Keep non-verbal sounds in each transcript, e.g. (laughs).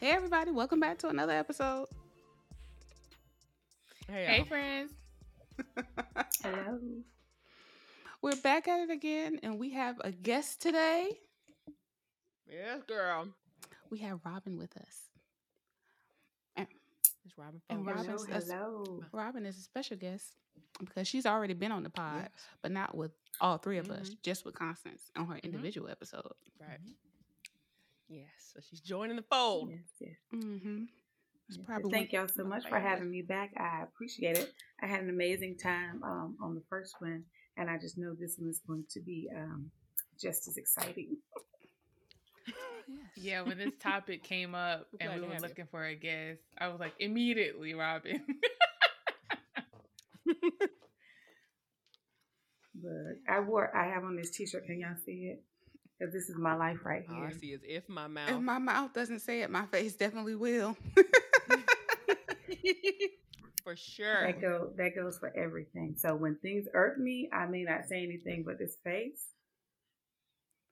Hey, everybody, welcome back to another episode. Hey, Hey, friends. (laughs) Hello. We're back at it again, and we have a guest today. Yes, girl. We have Robyn with us. It's Robyn And Foulks. Robyn's a- hello. Robyn is a special guest because she's already been on the pod, Yes. but not with all three of us, Mhm. just with Constance on her individual episode. Right. Yes. So she's joining the fold. Yes, yes. Mm-hmm. Yes. Thank y'all so much for having me back. I appreciate it. I had an amazing time um, on the first one, and I just know this one is going to be um, just as exciting. (laughs) Yes. Yeah, when this topic came up and we were have you. looking for a guest, I was like, immediately, Robyn. (laughs) But I wore, I have on this T-shirt. Can y'all see it? Because this is my life right All I here. see is if my mouth. If my mouth doesn't say it, my face definitely will. (laughs) for (laughs) sure. That go that goes for everything. So when things irk me, I may not say anything, but this face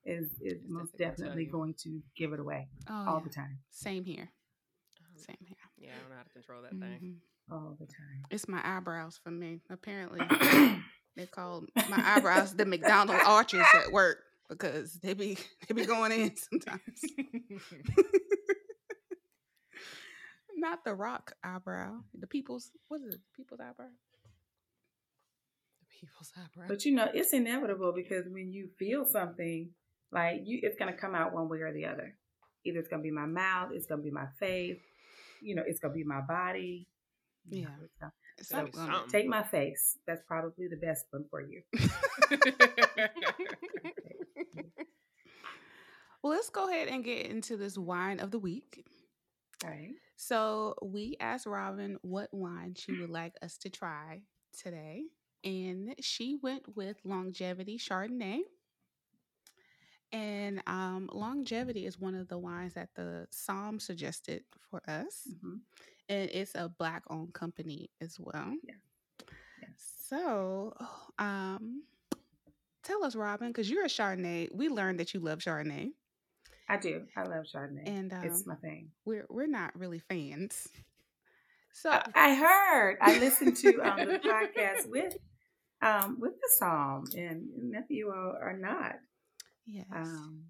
is is It's most definitely gonna tell definitely you. going to give it away Oh, all yeah. the time, Same here. Um, Same here. Yeah, I don't know how to control that thing. Mhm. all the time. It's my eyebrows for me. Apparently, (coughs) they call my eyebrows the McDonald arches at work because they be (laughs) they be going in sometimes. (laughs) Not the rock eyebrow. The people's what is it? People's eyebrow. The people's eyebrow. But you know, it's inevitable because when you feel something, like you, it's gonna come out one way or the other. Either it's gonna be my mouth, it's gonna be my face, you know, it's gonna be my body. You know, Yeah. it's gonna- It's So not gonna- something. take my face. That's probably the best one for you. (laughs) well, let's go ahead and get into this wine of the week. All right. So we asked Robyn what wine she would like us to try today, and she went with Longevity Chardonnay. And um, Longevity is one of the wines that the somm suggested for us, hmm and it's a black-owned company as well. Yeah. Yeah. So, um, tell us, Robyn, because you're a Chardonnay. We learned that you love Chardonnay, I do. I love Chardonnay. and um, it's my thing. we're we're not really fans. So I, I heard. I listened to um, the podcast with um, with the somm, and nephew are, are not. yes, Um,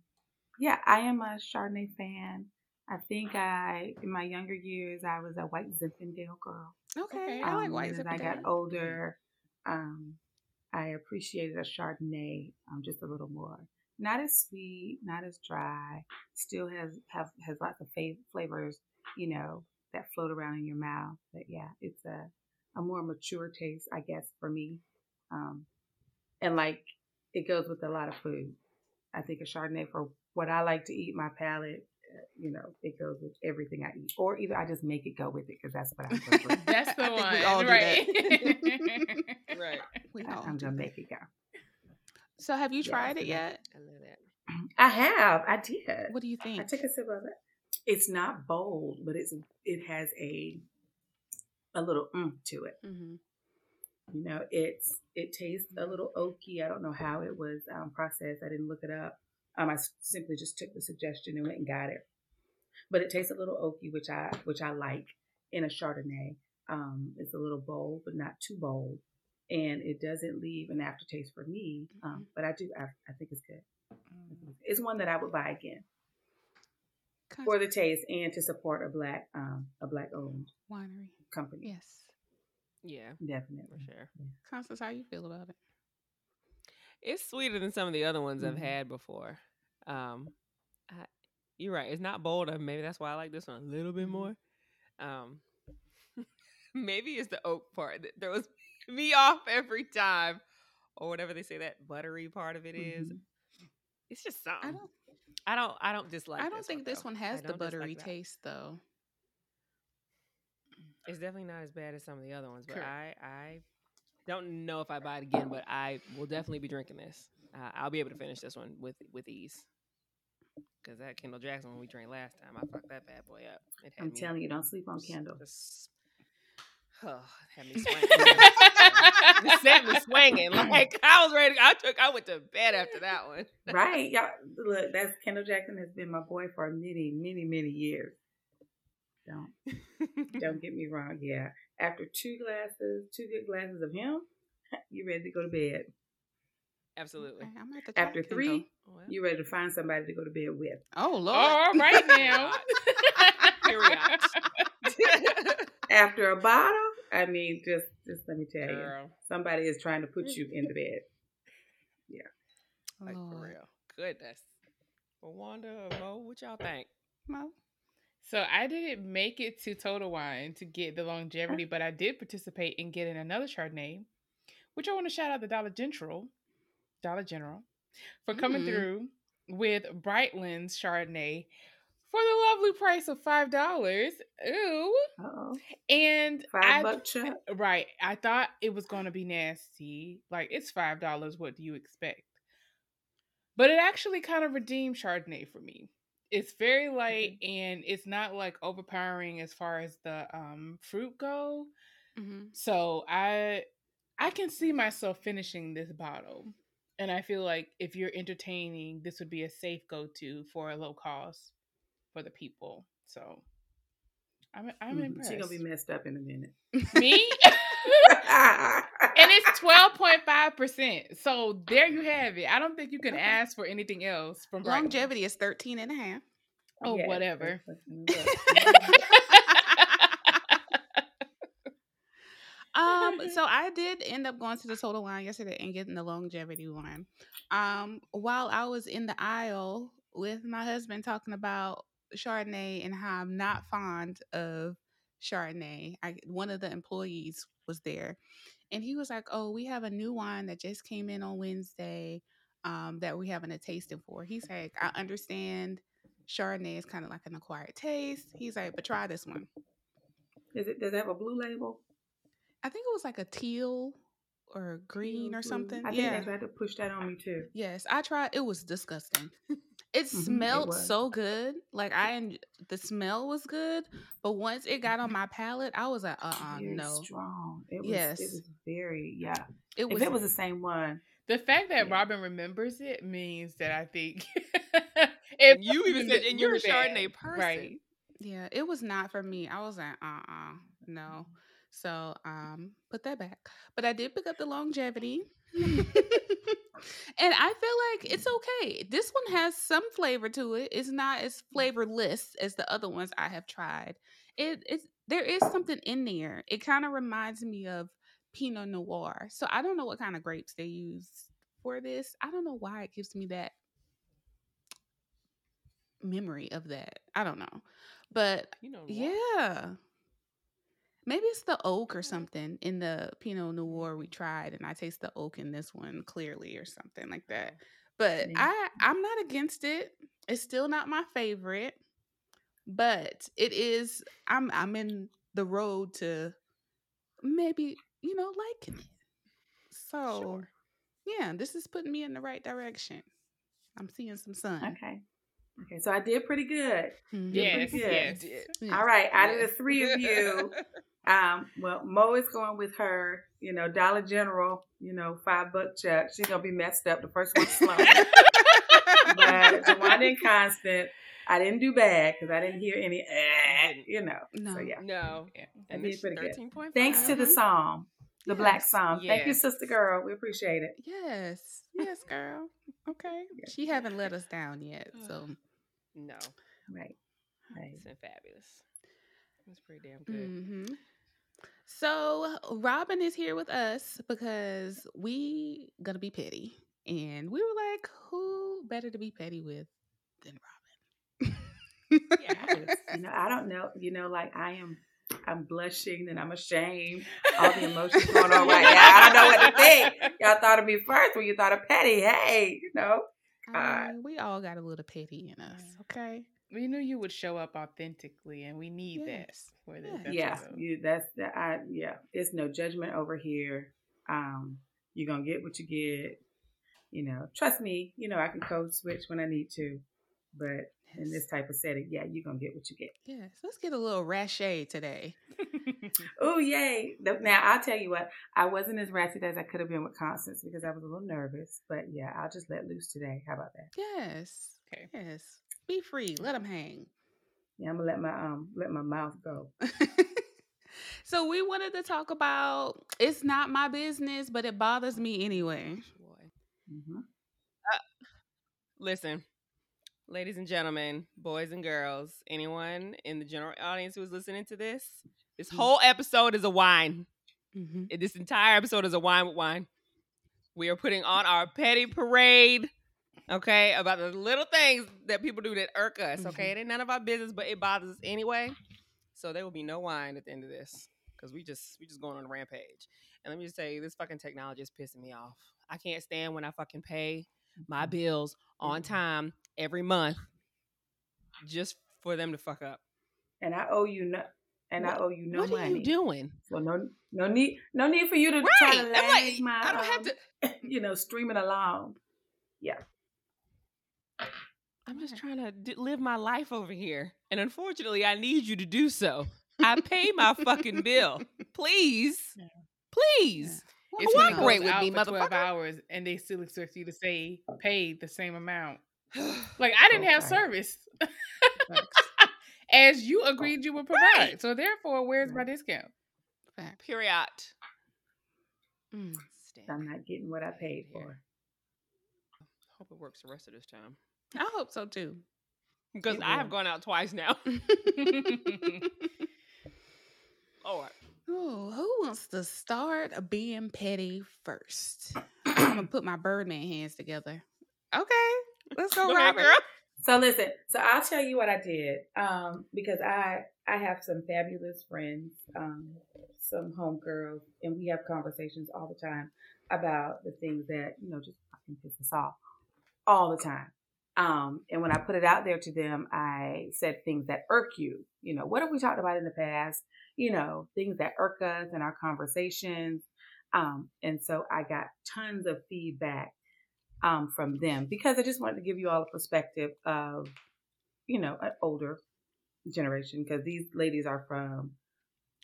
yeah, I am a Chardonnay fan. I think I, in my younger years, I was a White Zinfandel girl. okay, Okay. I like Um, white and As I got older, um, I appreciated a Chardonnay um, just a little more. Not as sweet, not as dry. Still has have has lots of fa- flavors, you know, that float around in your mouth. But yeah, it's a a more mature taste, I guess, for me. Um, and like it goes with a lot of food. I think a Chardonnay for what I like to eat, my palate, you know, it goes with everything I eat. Or either I just make it go with it because that's what I'm going to do. That's the I one, we all do right? (laughs) right. We all I'm do gonna that. make it go. So, have you Yeah, tried it yet? I love that. I have. I did. What do you think? I took a sip of it. It's not bold, but it's it has a a little mm to it. hmm You know, it's it tastes a little oaky. I don't know how it was um, processed. I didn't look it up. Um, I s- simply just took the suggestion and went and got it. But it tastes a little oaky, which I which I like in a Chardonnay. Um, it's a little bold, but not too bold, and it doesn't leave an aftertaste for me. Um, but I do. I, I think it's good. It's one that I would buy again Con- for the taste and to support a black um a black owned winery. company. Yes. Yeah, Definitely. for sure. Constance, how you feel about it? It's sweeter than some of the other ones I've Mhm. had before. Um, I, you're right. It's not bold. uh, Maybe that's why I like this one a little bit Mhm. more. Um, (laughs) maybe it's the oak part that throws (laughs) me off every time, or whatever they say that buttery part of it is. Mhm. It's just something. I don't. I don't. I don't dislike. I don't this think one, this though. one has the buttery taste though. It's definitely not as bad as some of the other ones, but Correct. I I don't know if I buy it again, but I will definitely be drinking this. Uh, I'll be able to finish this one with with ease. Cause that Kendall Jackson when we drank last time, I fucked that bad boy up. It had I'm me telling you, don't sleep on Kendall. just- (sighs) Oh, it had me (laughs) swinging. it set me swinging. Like I was ready. I took. I went to bed after that one. Right, y'all. Look, that's Kendall Jackson has been my boy for many, many, many years. Don't don't get me wrong. Yeah, after two glasses, two good glasses of him, (laughs) you're ready to go to bed. Absolutely. Okay, I'm gonna have to try After Kendall. three, Well, you ready to find somebody to go to bed with. Oh Oh, Lord. all right now. (laughs) (laughs) Period. (laughs) After a bottle, I mean, just just let me tell you, somebody is trying to put you in the bed. Yeah. Like for real. Goodness. Well, Wanda, Mo, what y'all think? Mo? So I didn't make it to Total Wine to get the longevity, but I did participate in getting another Chardonnay, which I want to shout out the Dollar General, Dollar General, for coming Mm. through with Brightlands Chardonnay for the lovely price of five dollars. Ooh, Uh oh, and five I. Right. I thought it was going to be nasty. Like, it's $5. What do you expect? But it actually kind of redeemed Chardonnay for me. It's very light and it's not like overpowering as far as the um fruit go. Mhm. So I I can see myself finishing this bottle. And I feel like if you're entertaining, this would be a safe go-to for a low cost for the people. So I'm I'm Mhm. impressed. She gonna be messed up in a minute. me? (laughs) and it's twelve point five percent. So there you have it. I don't think you can Okay. ask for anything else from Brightlands. Longevity is 13 and a half. Oh, Yes, whatever. (laughs) (laughs) that's fucking Um, (laughs) so I did end up going to the Total Wine yesterday and getting the longevity one. Um, while I was in the aisle with my husband talking about Chardonnay and how I'm not fond of Chardonnay, I one of the employees was there, and he was like, "Oh, we have a new wine that just came in on Wednesday, um, that we having a tasting for." He's like, "I understand." Chardonnay is kind of like an acquired taste. He's like, but try this one. Is it? Does it have a blue label? I think it was like a teal or green or something. I think yeah. they tried to push that on me too. Yes, I tried. It was disgusting. (laughs) It Mhm, smelled was. so good. Like I, en- the smell was good, but once it got on my palate, I was like, uh, uh very no. strong. It was. Yes. It was very. Yeah. It if was. it was the same one, The fact that Yeah. Robyn remembers it means that I think (laughs) And you even said, and you're a. Chardonnay person. right? yeah, it was not for me. I was like, uh, uh no. So, um, put that back. But I did pick up the longevity. (laughs) (laughs) and I feel like it's okay. This one has some flavor to it. It's not as flavorless as the other ones I have tried. It it's there is something in there. It kind of reminds me of Pinot Noir. So I don't know what kind of grapes they use for this. I don't know why it gives me that memory of that. I don't know. But You know, yeah. Maybe it's the oak or mm-hmm. something in the Pinot Noir we mm-hmm. tried, and I taste the oak in this one clearly or something like that. Oh, but I I'm not against it. It's still not my favorite, but it is. I'm I'm in the road to maybe you know liking it. So Sure. yeah, this is putting me in the right direction. I'm seeing some sun. okay. Okay, so I did pretty good. Yes, pretty yes. did. All right, out of the three of you, (laughs) um, well, Mo is going with her, you know, Dollar General, you know, five buck check. She's gonna be messed up. The first one's slow. (laughs) but Jawanda and Constant, I didn't do bad because I didn't hear any, eh, you know. No. So yeah. No. Yeah. I And did it's pretty good. Thanks to the Mhm. song, the Black Yes. song. Thank you, sister girl. We appreciate it. Yes. Yes, girl. Okay. Yeah. She haven't let us down yet. So No. Right. Right. It's been fabulous. It's pretty damn good. hmm So Robyn is here with us because we gonna be petty. And we were like, who better to be petty with than Robyn? Yes. You know, I don't know. You know, like I am. I'm blushing and I'm ashamed. All the emotions going on right now. I don't know what to think. Y'all thought of me first when you thought of Petty. Hey, you know. Mean, uh, we all got a little petty in us, mm. okay? We knew you would show up authentically, and we need Yes. that for this. Yes. yeah, episode. you, that's the I yeah. It's no judgment over here. Um, you're gonna get what you get. You know, trust me. You know, I can code switch when I need to, but in this type of setting, yeah, you're gonna get what you get. Yes, let's get a little ratchet today. (laughs) Oh yay! Now I'll tell you what. I wasn't as ratchet as I could have been with Constance because I was a little nervous. But yeah, I'll just let loose today. How about that? Yes, Okay. yes. Be free. Let them hang. Yeah, I'm gonna let my um let my mouth go. (laughs) so we wanted to talk about it's not my business, but it bothers me anyway. Boy. hmm Listen, ladies and gentlemen, boys and girls, anyone in the general audience who is listening to this, this whole episode is a wine. Mm-hmm. This entire episode is a wine with wine. We are putting on our petty parade, okay, about the little things that people do that irk us, okay? Mm-hmm. It ain't none of our business, but it bothers us anyway. So there will be no wine at the end of this because we just we just going on a rampage. And let me just say, this fucking technology is pissing me off. I can't stand when I fucking pay my mm-hmm. bills on mm-hmm. time every month just for them to fuck up. And I owe you no, and I owe you no what are money. you doing? So no no need no need for you to try to lag like, my I don't have um, to. (laughs) you know streaming along. I'm just trying to d- live my life over here, and unfortunately, I need you to do so. I pay my fucking bill, (laughs) please, Yeah. please. It's when it Cooperate with me, for twelve motherfucker. hours, and they still expect you to say paid the same amount. (sighs) Like I didn't have Okay. service, (laughs) as you agreed you would provide. Right. So therefore, where's my discount? Fact. Period. Mm. I'm not getting what I paid here. for. Hope it works the rest of this time I hope so too. because It I have gone out twice now. (laughs) All right. Ooh, who wants to start being petty first? I'm gonna (clears throat) put my Birdman hands together. Okay, let's go, Go ahead, Robert. girl. So listen, so I'll tell you what I did. Um, because I I have some fabulous friends, um, some homegirls, and we have conversations all the time about the things that, you know, just fucking piss us off all the time. Um, and when I put it out there to them, I said things that irk you. You know, what have we talked about in the past? You know, things that irk us in our conversations. Um, and so I got tons of feedback um, from them because I just wanted to give you all a perspective of, you know, an older generation because these ladies are from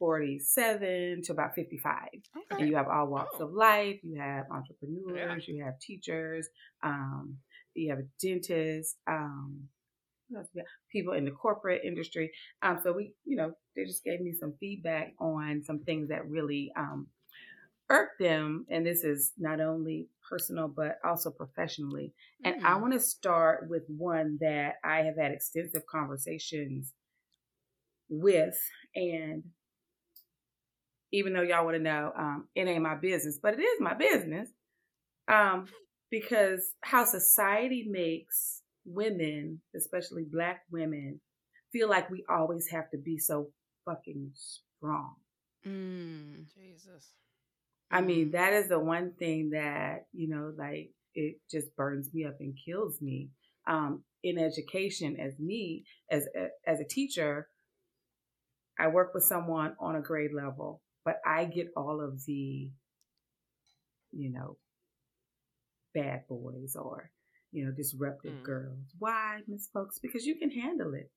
47 to about 55. Okay. And you have all walks Oh. of life. You have entrepreneurs. You have teachers. Um, you have a dentist. Um, what else we got? people in the corporate industry. Um, so we, you know, they just gave me some feedback on some things that really um, irked them. And this is not only personal but also professionally. And I Mm. want to start with one that I have had extensive conversations with, and even though y'all want to know, um, it ain't my business, but it is my business. Um, because how society makes women, especially black women, feel like we always have to be so fucking strong. Mm. Jesus. I Mm. mean, that is the one thing that, you know, like it just burns me up and kills me. Um, in education, as me, as a, as a teacher, I work with someone on a grade level, but I get all of the, you know, bad boys or, you know, disruptive Mm. girls. Why, Miss Foulks? Because you can handle it.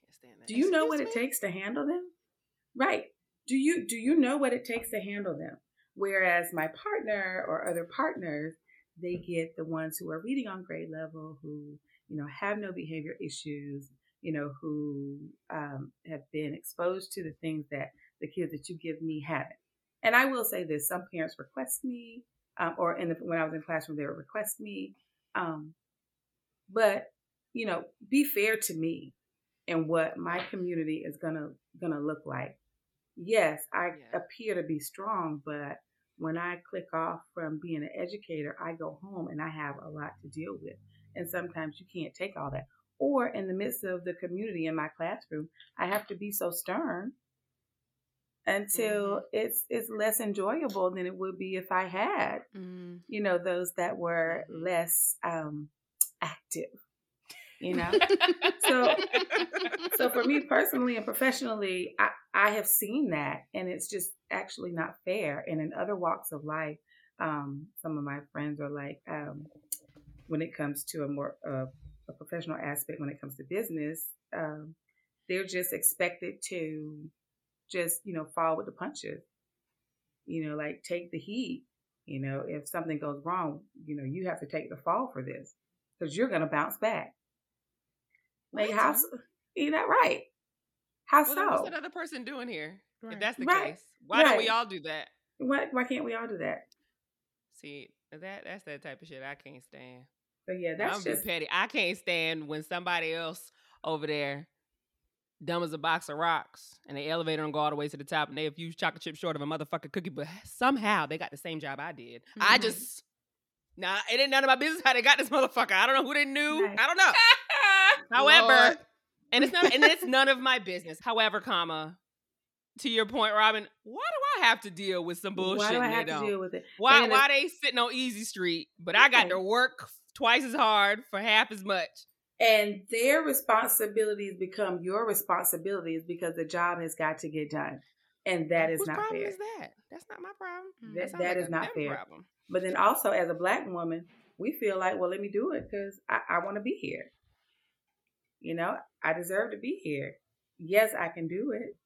Can't stand that. Do you know Excuse what it takes to handle them? Right. Do you do you know what it takes to handle them? Whereas my partner or other partners, they get the ones who are reading on grade level, who you know have no behavior issues, you know, who um, have been exposed to the things that the kids that you give me haven't. And I will say this: some parents request me, um, or in the, when I was in the classroom, they would request me. Um, but you know, be fair to me and what my community is gonna gonna look like. Yes, I Yeah. appear to be strong, but when I click off from being an educator, I go home and I have a lot to deal with. And sometimes you can't take all that. Or in the midst of the community in my classroom, I have to be so stern until it's it's less enjoyable than it would be if I had, Mm. you know, those that were Mhm. less um active You know, so (laughs) so for me personally and professionally, I I have seen that, and it's just actually not fair. And in other walks of life, um, some of my friends are like, um, when it comes to a more uh, a professional aspect, when it comes to business, um, they're just expected to just you know fall with the punches. You know, like take the heat. You know, if something goes wrong, you know, you have to take the fall for this because you're going to bounce back. Like What? how? You know, right? How Well, then what's so? that other person doing here? Right. If that's the Right. case, why don't we all do that? Why why can't we all do that? See, that that's that type of shit I can't stand. So yeah, that's I'm that's just petty. I can't stand when somebody else over there dumb as a box of rocks and the elevator don't go all the way to the top and they a few chocolate chips short of a motherfucking cookie, but somehow they got the same job I did. I Mhm. just nah, it ain't none of my business how they got this (laughs) motherfucker. I don't know who they knew. Right. I don't know. (laughs) However, Lord. and it's not and it's none of my (laughs) business. However, comma, to your point, Robyn, why do I have to deal with some bullshit? why do I they have to deal with it? Why why they sitting on easy street, but I got to work twice as hard for half as much. And their responsibilities become your responsibilities because the job has got to get done, and that is Whose not problem fair. is that? That's not my problem. Mm. That- that like is not fair. Problem. But then also, as a black woman, we feel like, well, let me do it because I, I want to be here. You know, I deserve to be here. Yes, I can do it,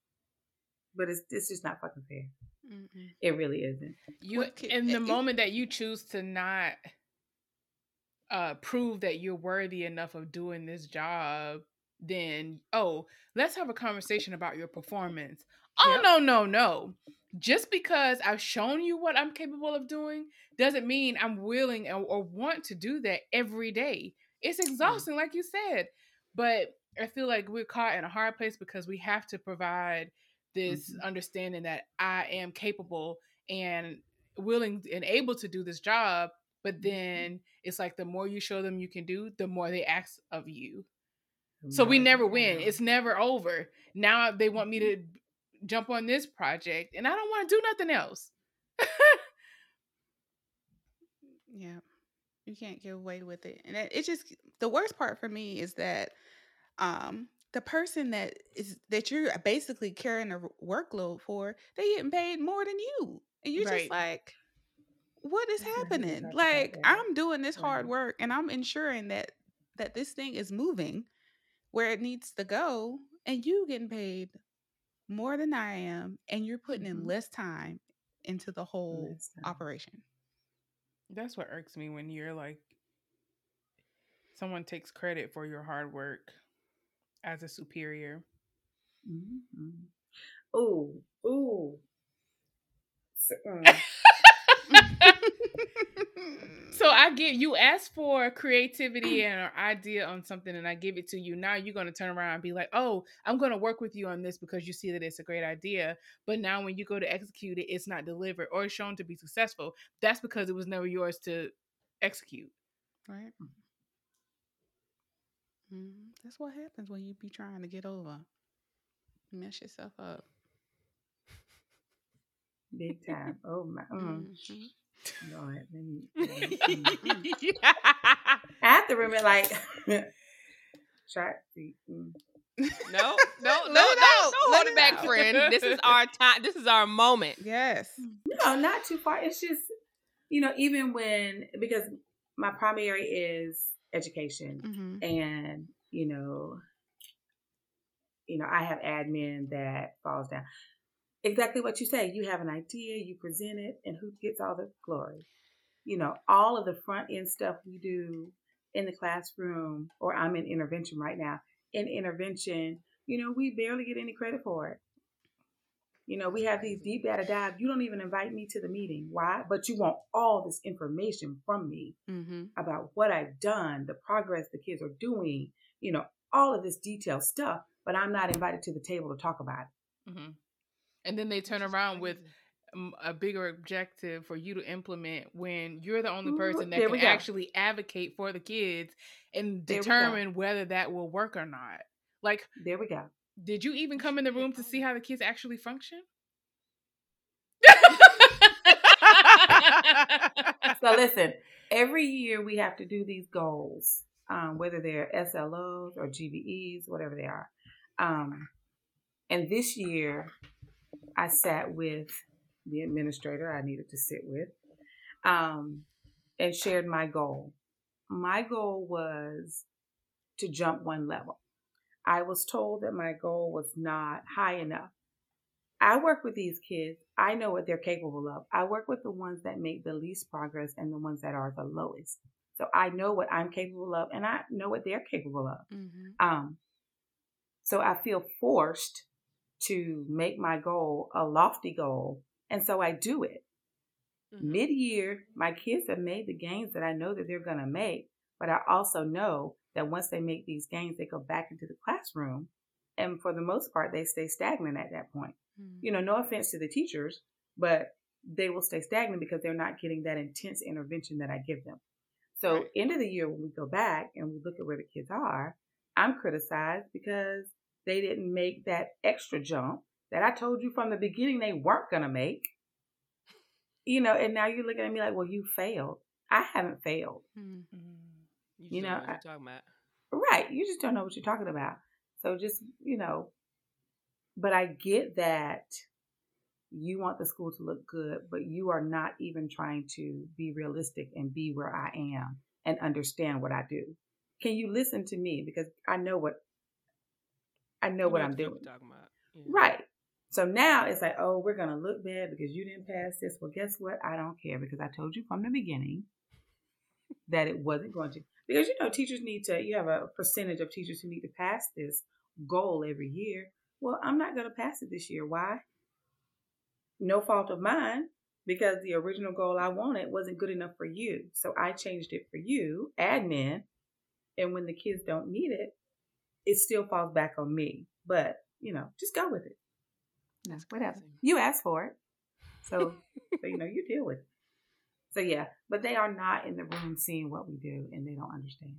but it's it's just not fucking fair. Mm-mm. It really isn't. You What ca- in the it- moment that you choose to not uh prove that you're worthy enough of doing this job, then oh, let's have a conversation about your performance. Oh Yep. no, no, no. Just because I've shown you what I'm capable of doing doesn't mean I'm willing or, or want to do that every day. It's exhausting, like you said. But I feel like we're caught in a hard place because we have to provide this Mhm. understanding that I am capable and willing and able to do this job. But then it's like the more you show them you can do, the more they ask of you. So we never win. It's never over. Now they want me to jump on this project and I don't want to do nothing else. Yeah. You can't get away with it. And it, it just the worst part for me is that um the person that is that you're basically carrying a workload for, they getting paid more than you. And you're Right. just like what is That's not even happening? Like. I'm doing this hard work and I'm ensuring that that this thing is moving where it needs to go and you getting paid more than I am and you're putting in less time into the whole operation. That's what irks me when you're like someone takes credit for your hard work as a superior. Mm-hmm. Ooh, ooh. So, (laughs) mm. (laughs) So I give you ask for creativity and an idea on something, and I give it to you. Now you're gonna turn around and be like, "Oh, I'm gonna work with you on this because you see that it's a great idea." But now when you go to execute it, it's not delivered or shown to be successful. That's because it was never yours to execute. Right. Mhm. That's what happens when you be trying to get over. You mess yourself up. big time. Oh my. Mm. Mhm. Lord, let me- (laughs) let me- mm. I have to remember, like, (laughs) try. Mm. No, no, (laughs) no, Let no, it out. hold it it back, friend. This is our time. This is our moment. Yes. No, not too far. It's just, you know, even when because my primary is education, hmm and you know, you know, I have admin that falls down. Exactly what you say. You have an idea, you present it, and who gets all the glory? You know, all of the front end stuff we do in the classroom, or I'm in intervention right now. In intervention, you know, we barely get any credit for it. You know, we have these deep data dives. You don't even invite me to the meeting. Why? But you want all this information from me hmm about what I've done, the progress the kids are doing, you know, all of this detailed stuff, but I'm not invited to the table to talk about it. hmm And then they turn around with a bigger objective for you to implement when you're the only person that there can actually advocate for the kids and There determine whether that will work or not. Like, There we go. did you even come in the room to see how the kids actually function? So listen, every year we have to do these goals. um, whether they're SLOs or GVEs, whatever they are. Um, and this year, I sat with the administrator I needed to sit with um, and shared my goal. My goal was to jump one level. I was told that my goal was not high enough. I work with these kids. I know what they're capable of. I work with the ones that make the least progress and the ones that are the lowest. So I know what I'm capable of and I know what they're capable of. Mm-hmm. Um, so I feel forced to make my goal a lofty goal. And so I do it. Mhm. Mid year, my kids have made the gains that I know that they're going to make. But I also know that once they make these gains, they go back into the classroom. And for the most part, they stay stagnant at that point. Mm-hmm. You know, no offense to the teachers, but they will stay stagnant because they're not getting that intense intervention that I give them. So, Right. end of the year, when we go back and we look at where the kids are, I'm criticized because they didn't make that extra jump that I told you from the beginning they weren't going to make. You know, and now you're looking at me like, well, you failed. I haven't failed. Mm-hmm. You, You know, what I- you're talking about. Right. You just don't know what you're talking about. So just, you know, but I get that you want the school to look good, but you are not even trying to be realistic and be where I am and understand what I do. Can you listen to me? Because I know what I know You what the I'm doing. Yeah. Right. So now it's like, oh, we're gonna look bad because you didn't pass this. Well, guess what? I don't care because I told you from the beginning that it wasn't going to. Because you know, teachers need to. You have a percentage of teachers who need to pass this goal every year. Well, I'm not gonna pass it this year. Why? No fault of mine because the original goal I wanted wasn't good enough for you. So I changed it for you, admin. And when the kids don't need it, it still falls back on me. But you know, just go with it. No, That's whatever. You asked for it. So, (laughs) so, you know, you deal with it. So yeah, but they are not in the room seeing what we do and they don't understand.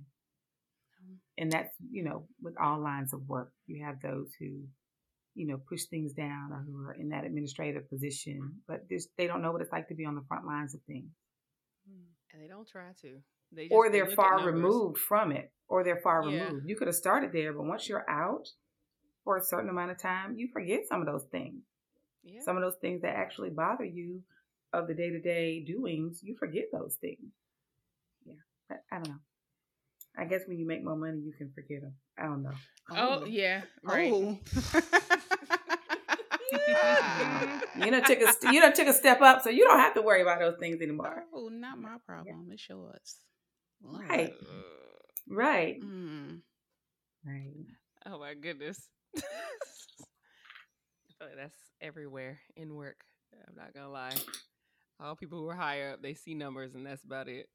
And that's, you know, with all lines of work. You have those who, you know, push things down or who are in that administrative position, but they don't know what it's like to be on the front lines of things. Hmm. And they don't try to. They just, or they they're look at far removed from it. Or they're far Yeah. removed. You could have started there, but once you're out for a certain amount of time, you forget some of those things. Yeah. some of those things that actually bother you of the day to day doings, you forget those things. Yeah, but I don't know. I guess when you make more money, you can forget them. I don't know. Oh, yeah, right. Oh. (laughs) You know, took a st- you know took a step up, so you don't have to worry about those things anymore. oh, not my problem. It's yours. Lord. Right. Right. Mm. Right. Oh my goodness. (laughs) I feel like that's everywhere in work. I'm not gonna lie. All people who are higher up, they see numbers and that's about it.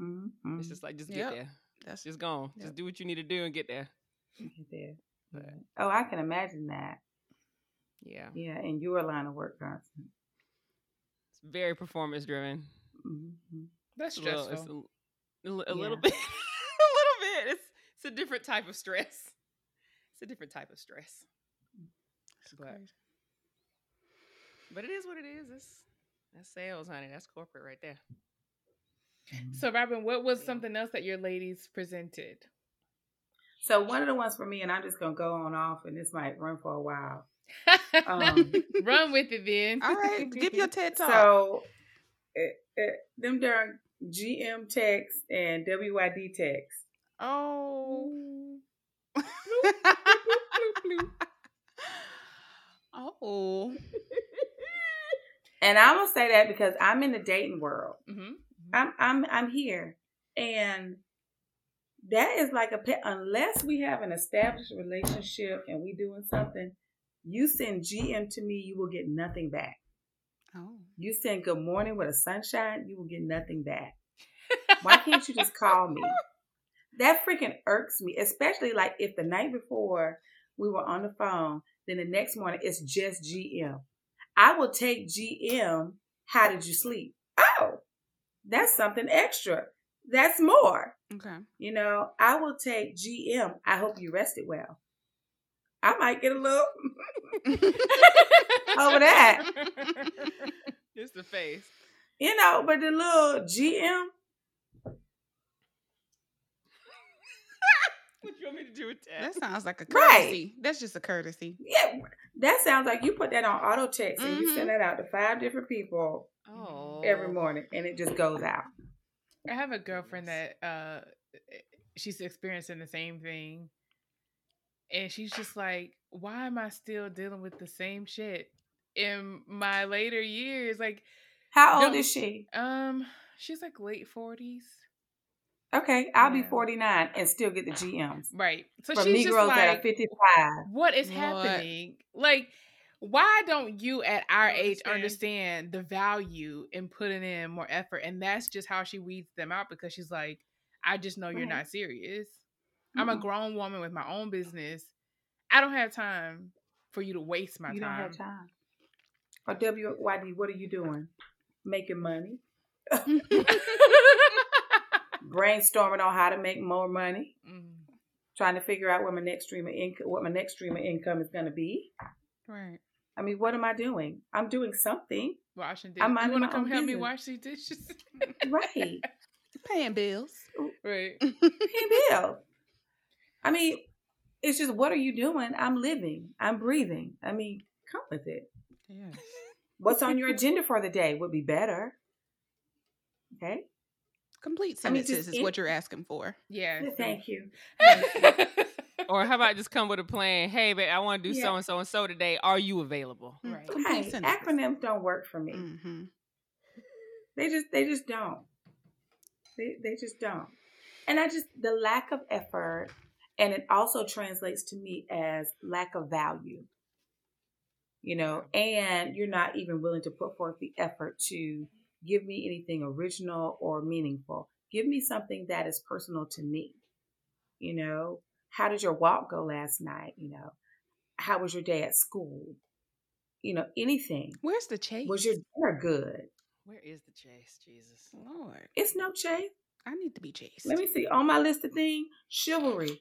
Mm-hmm. It's just like just Yep. get there. That's Just gone. Yep. Just do what you need to do and get there. there. But Oh, I can imagine that. yeah. Yeah, in your line of work, Constance. It's very performance driven. Mm-hmm. That's It's a little, stressful. it's a, a, little bit. (laughs) a little bit. It's it's a different type of stress. It's a different type of stress. But crazy. but it is what it is. It's that's sales, honey. That's corporate right there. So, Robyn, what was Yeah. something else that your ladies presented? So one of the ones for me, and I'm just gonna go on off, and this might run for a while. (laughs) Um, Run with it then. All right, give your (laughs) TED talk. So, it, it, them darn GM text and WYD text. oh. oh. (laughs) And I'm gonna say that because I'm in the dating world. hmm I'm I'm I'm here, and that is like a pet. Unless we have an established relationship and we doing something, you send GM to me, you will get nothing back. Oh. You send good morning with a sunshine, you will get nothing back. Why can't you just call me? That freaking irks me, especially like if the night before we were on the phone, then the next morning it's just GM. I will take GM. How did you sleep? Oh, that's something extra. That's more. Okay. You know, I will take GM. I hope you rested well. I might get a little (laughs) over that. It's the face. You know, but the little GM, (laughs) what you want me to do with That that? sounds like a Right. courtesy. That's just a courtesy. Yeah, that sounds like you put that on auto text and you send that out to five different people Oh, every morning, and it just goes out. I have a girlfriend that uh she's experiencing the same thing. And she's just like, why am I still dealing with the same shit in my later years? Like, How old is she? um, she's like late forties. Okay, I'll be 49 and still get the GMs Right. So from she's Negroes just that are like, 55. what is Lord. happening? Like, why don't you at our age understand. understand the value in putting in more effort? And that's just how she weeds them out because she's like, I just know you're Right. not serious. I'm a grown woman with my own business. I don't have time for you to waste my time. You don't have time. Or WYD, what are you doing? Making money, (laughs) brainstorming on how to make more money, Mm, trying to figure out what my next stream of income, what my next stream of income is going to be. right. I mean, what am I doing? I'm doing something, Washing I'm dishes. You want to come own help me business. wash these dishes? right? (laughs) Paying bills. right. (laughs) Pay bills. I mean, it's just what are you doing? I'm living. I'm breathing. I mean, come with it. Yes. What's on your agenda for the day would be better. Okay. Complete I mean, sentences just is in- what you're asking for. Yeah. Thank you. (laughs) Or how about just come with a plan? Hey, babe, I want to do Yeah. so and so and so today. Are you available? Mm, Right. Complete Right. sentences. Acronyms don't work for me. hmm They just they just don't. They they just don't. And I just the lack of effort and it also translates to me as lack of value. You know, and you're not even willing to put forth the effort to give me anything original or meaningful. Give me something that is personal to me. You know, how did your walk go last night? You know, how was your day at school? You know, anything. Where's the chase? Was your dinner good? Where is the chase, Jesus? Lord? It's no chase. I need to be chased. Let me see. On my list of things, chivalry.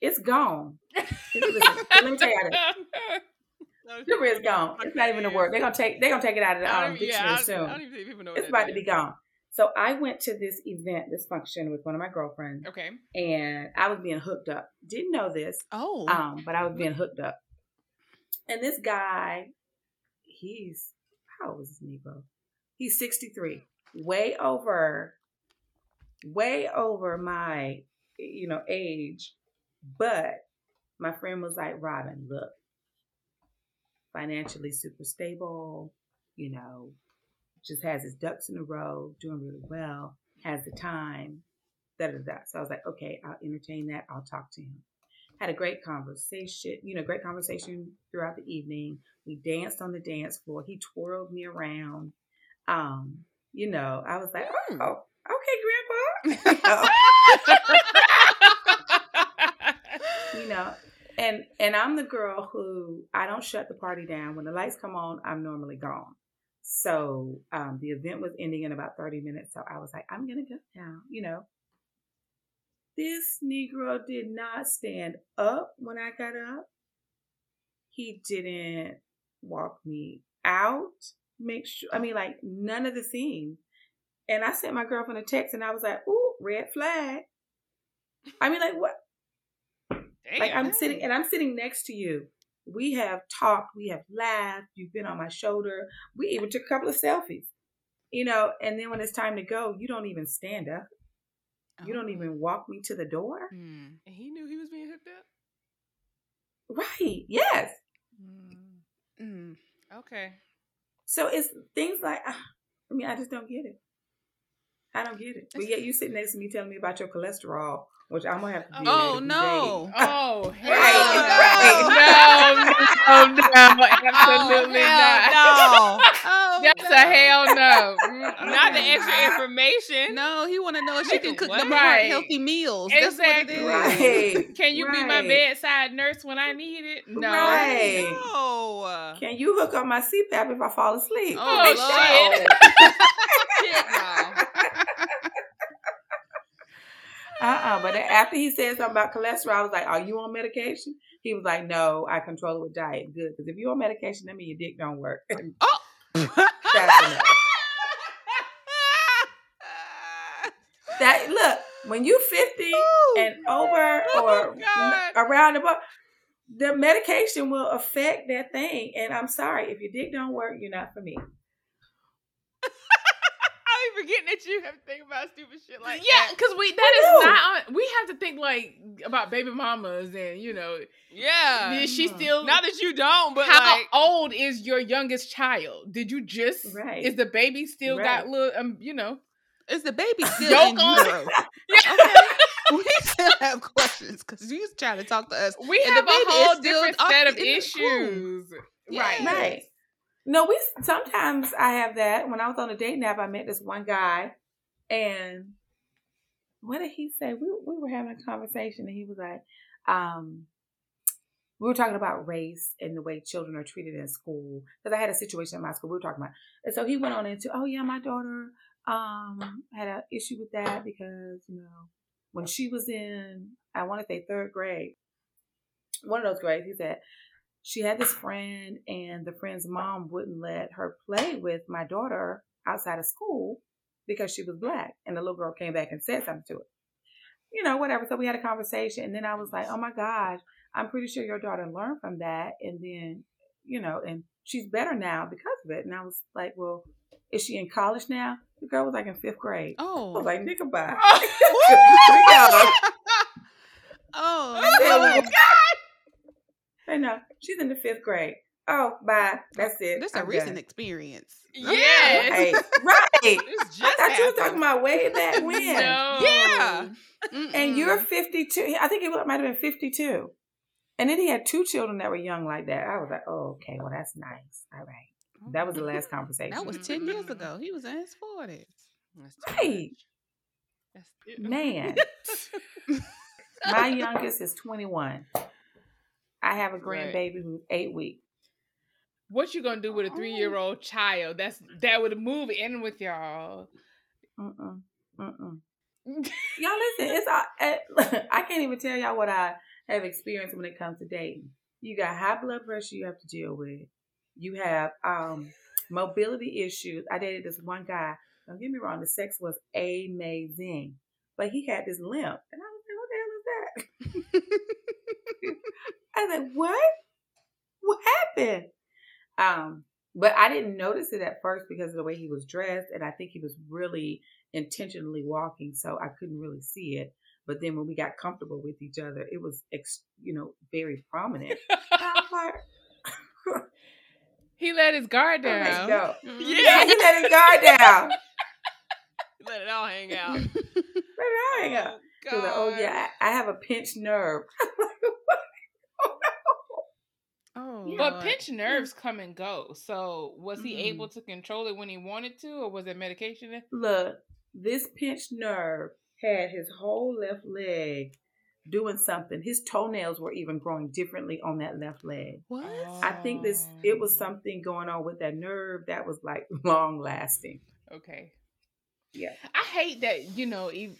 It's gone. (laughs) Listen, let me tell you how to, chivalry is gone. It's not even a word. They're gonna take they're gonna take it out of the um, don't, yeah, dictionary soon. I don't even think people know it's about to be gone. So I went to this event, this function with one of my girlfriends, okay. and I was being hooked up. Didn't know this, oh. um, but I was being hooked up. And this guy, he's how old is this Negro? He's 63. Way over, way over my, you know, age. But my friend was like, Robyn, look, financially super stable, you know, just has his ducks in a row, doing really well, has the time, da da da. So I was like, okay, I'll entertain that. I'll talk to him. Had a great conversation, you know, great conversation throughout the evening. We danced on the dance floor. He twirled me around. Um, you know, I was like, Mm. oh, okay, grandpa. (laughs) (laughs) (laughs) you know, and and I'm the girl who I don't shut the party down. When the lights come on, I'm normally gone. So um, the event was ending in about 30 minutes. So I was like, I'm gonna go now, you know. This Negro did not stand up when I got up. He didn't walk me out. Make sure I mean like none of the things. And I sent my girlfriend a text and I was like, ooh, red flag. I mean, like what like I'm sitting and I'm sitting next to you. We have talked, we have laughed, you've been on my shoulder. We even took a couple of selfies. You know, and then when it's time to go, you don't even stand up. You don't Oh. even walk me to the door. Mm. And he knew he was being hooked up. Right. Yes. Mm. Okay. So it's things like ah, I mean, I just don't get it. I don't get it. But yet you sitting next to me telling me about your cholesterol, which I'm gonna have to do. Oh no. (laughs) Oh, hell Right, no. No, (laughs) oh, no, absolutely oh, not. No. (laughs) Oh, That's no. a hell no. Not the extra information. No, he want to know if she can cook What? them Right. healthy meals. That's what it Exactly. Right. Can you be my bedside nurse when I need it? No. Right. No. Can you hook up my CPAP if I fall asleep? Oh, oh Lord. shit. Shit, no. Uh-uh. But after he said something about cholesterol, I was like, "Are you on medication?" He was like, "No, I control it with diet. Good, because if you're on medication, that means your dick don't work." Oh. That's enough. That look, when you 50 Ooh. and over or n- God. around about the medication will affect that thing. And I'm sorry, if your dick don't work, you're not for me. I be forgetting that you have to think about stupid shit like yeah, that. because we that I is know. not. On, we have to think like about baby mamas and you know, Yeah. is she Mhm. still Not that you don't, but how like old is your youngest child? Did you just Right. is the baby still got little um you know? Is the baby (laughs) still Yoke in on utero? (laughs) Yeah. Okay. (laughs) we still have questions because you was trying to talk to us. We And have the a baby is whole different set of in the issues. Yes. Right. No, we sometimes I have that. When I was on a date nap, I met this one guy, and what did he say? We we were having a conversation, and he was like, um, we were talking about race and the way children are treated in school. Because I had a situation in my school we were talking about, and so he went on into, oh yeah, my daughter um had an issue with that because you know when she was in, I want to say third grade, one of those grades, he said she had this friend and the friend's mom wouldn't let her play with my daughter outside of school because she was black and the little girl came back and said something to her. You know whatever. So we had a conversation and then i was like oh my gosh i'm pretty sure your daughter learned from that and then you know and she's better now because of it. And i was like well is she in college now? The girl was like in fifth grade. Oh. i was like nigga bye. (laughs) (laughs) (laughs) Oh. Oh, no. I know. She's in the fifth grade. Oh, bye. That's it. This is a I'm recent done. experience. Yes. Right. right. (laughs) It's I just thought you were talking about way back (laughs) when. No. Yeah. And you're 52. I think it might have been 52. And then he had two children that were young like that. I was like, oh, okay. Well, that's nice. All right. That was the last conversation. That was 10 years ago. He was in his 40s. That's Right. That's Man. (laughs) My youngest is 21. I have a Right. grandbaby who's eight weeks. What you gonna do with a three year old child? That's that would move in with y'all. Mm-mm. Mm-mm. (laughs) Y'all listen, it's all, eh, (laughs) I can't even tell y'all what I have experienced when it comes to dating. You got high blood pressure you have to deal with. You have um mobility issues. I dated this one guy. Don't get me wrong, the sex was amazing. But he had this limp. And I was like, what the hell is that? (laughs) I was like, what? What happened? Um, but I didn't notice it at first because of the way he was dressed, and I think he was really intentionally walking, so I couldn't really see it. But then when we got comfortable with each other, it was, ex- you know, very prominent. (laughs) I was like, he let his guard "Oh, let's down. go." Mm-mm. Yeah, he let his guard down. (laughs) Let it all hang out. (laughs) Let it all hang out. He was like, "Oh yeah, I, I have a pinched nerve." Oh, But Lord. pinched nerves come and go. So was he Mm. able to control it when he wanted to, or was it medication? Look, this pinched nerve had his whole left leg doing something. His toenails were even growing differently on that left leg. What? I think this it was Oh. something going on with that nerve that was like (laughs) long lasting. Okay. Yeah. I hate that, you know, if,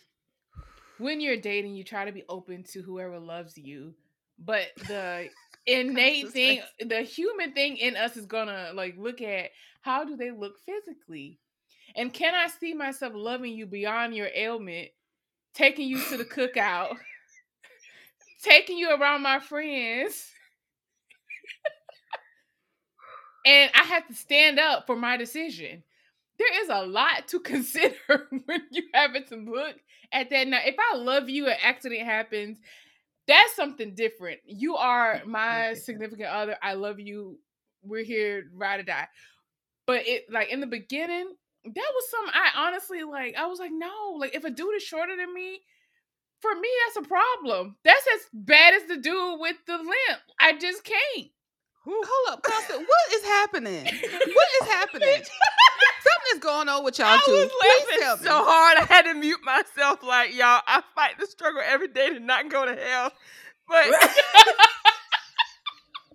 when you're dating, you try to be open to whoever loves you, but the innate thing, the human thing in us is gonna like look at how do they look physically? And can I see myself loving you beyond your ailment, taking you to the cookout, (laughs) taking you around my friends? and I have to stand up for my decision there is a lot to (laughs) consider when you having to look at that. Now, if I love you, an accident happens, that's something different. You are my significant other. I love you. We're here, ride or die. But it like in the beginning, that was something I honestly like. I was like, no, like if a dude is shorter than me, for me that's a problem. That's as bad as the dude with the limp. I just can't. Hold up, Constant. (laughs) What is happening? What is (laughs) happening? Is going on with y'all I too. was Please tell laughing me. so hard I had to mute myself. Like y'all, I fight the struggle every day to not go to hell, but (laughs)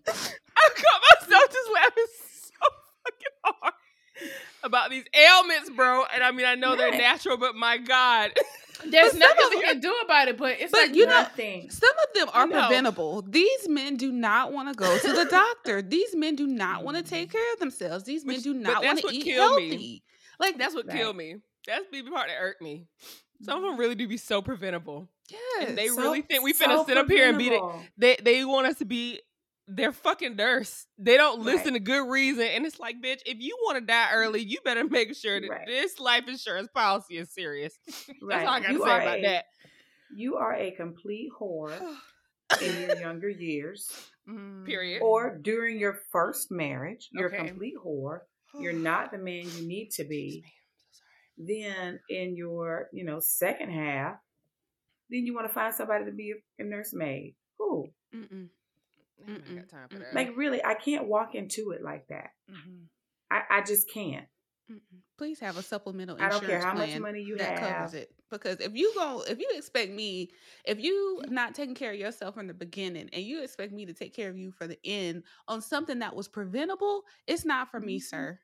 I caught myself just laughing so fucking hard about these ailments, bro. And I mean, I know they're natural, but my God, (laughs) There's nothing we can do about it, but it's But like you know- Nothing. Some of them are preventable. These men do not want to go to the (laughs) doctor. These men do not want to mm-hmm. take care of themselves. These men Which- do not want to eat killed me. healthy. Like that's what Right. killed me. That's the part that irked me. Some of them mm-hmm. really do be so preventable. Yes. And they So- really think we so finna sit up here and be the, they they want us to be their fucking nurse. They don't Right. listen to good reason, and it's like, bitch, if you want to die early, you better make sure that Right. this life insurance policy is serious. Right. (laughs) That's all I gotta You say are about a- that. You are a complete whore (sighs) in your younger years, Mm. Period. or during your first marriage. You're Okay. a complete whore. You're (sighs) not the man you need to be. Then in your, you know, second half, then you want to find somebody to be a, a nursemaid. Who? I got time for that. Like really, I can't walk into it like that. Mhm. I, I just can't. Mm-mm. Please have a supplemental I don't care how much money you that have. covers it. Because if you go, if you expect me, if you not taking care of yourself from the beginning, and you expect me to take care of you for the end on something that was preventable, it's not for me, Mhm. sir.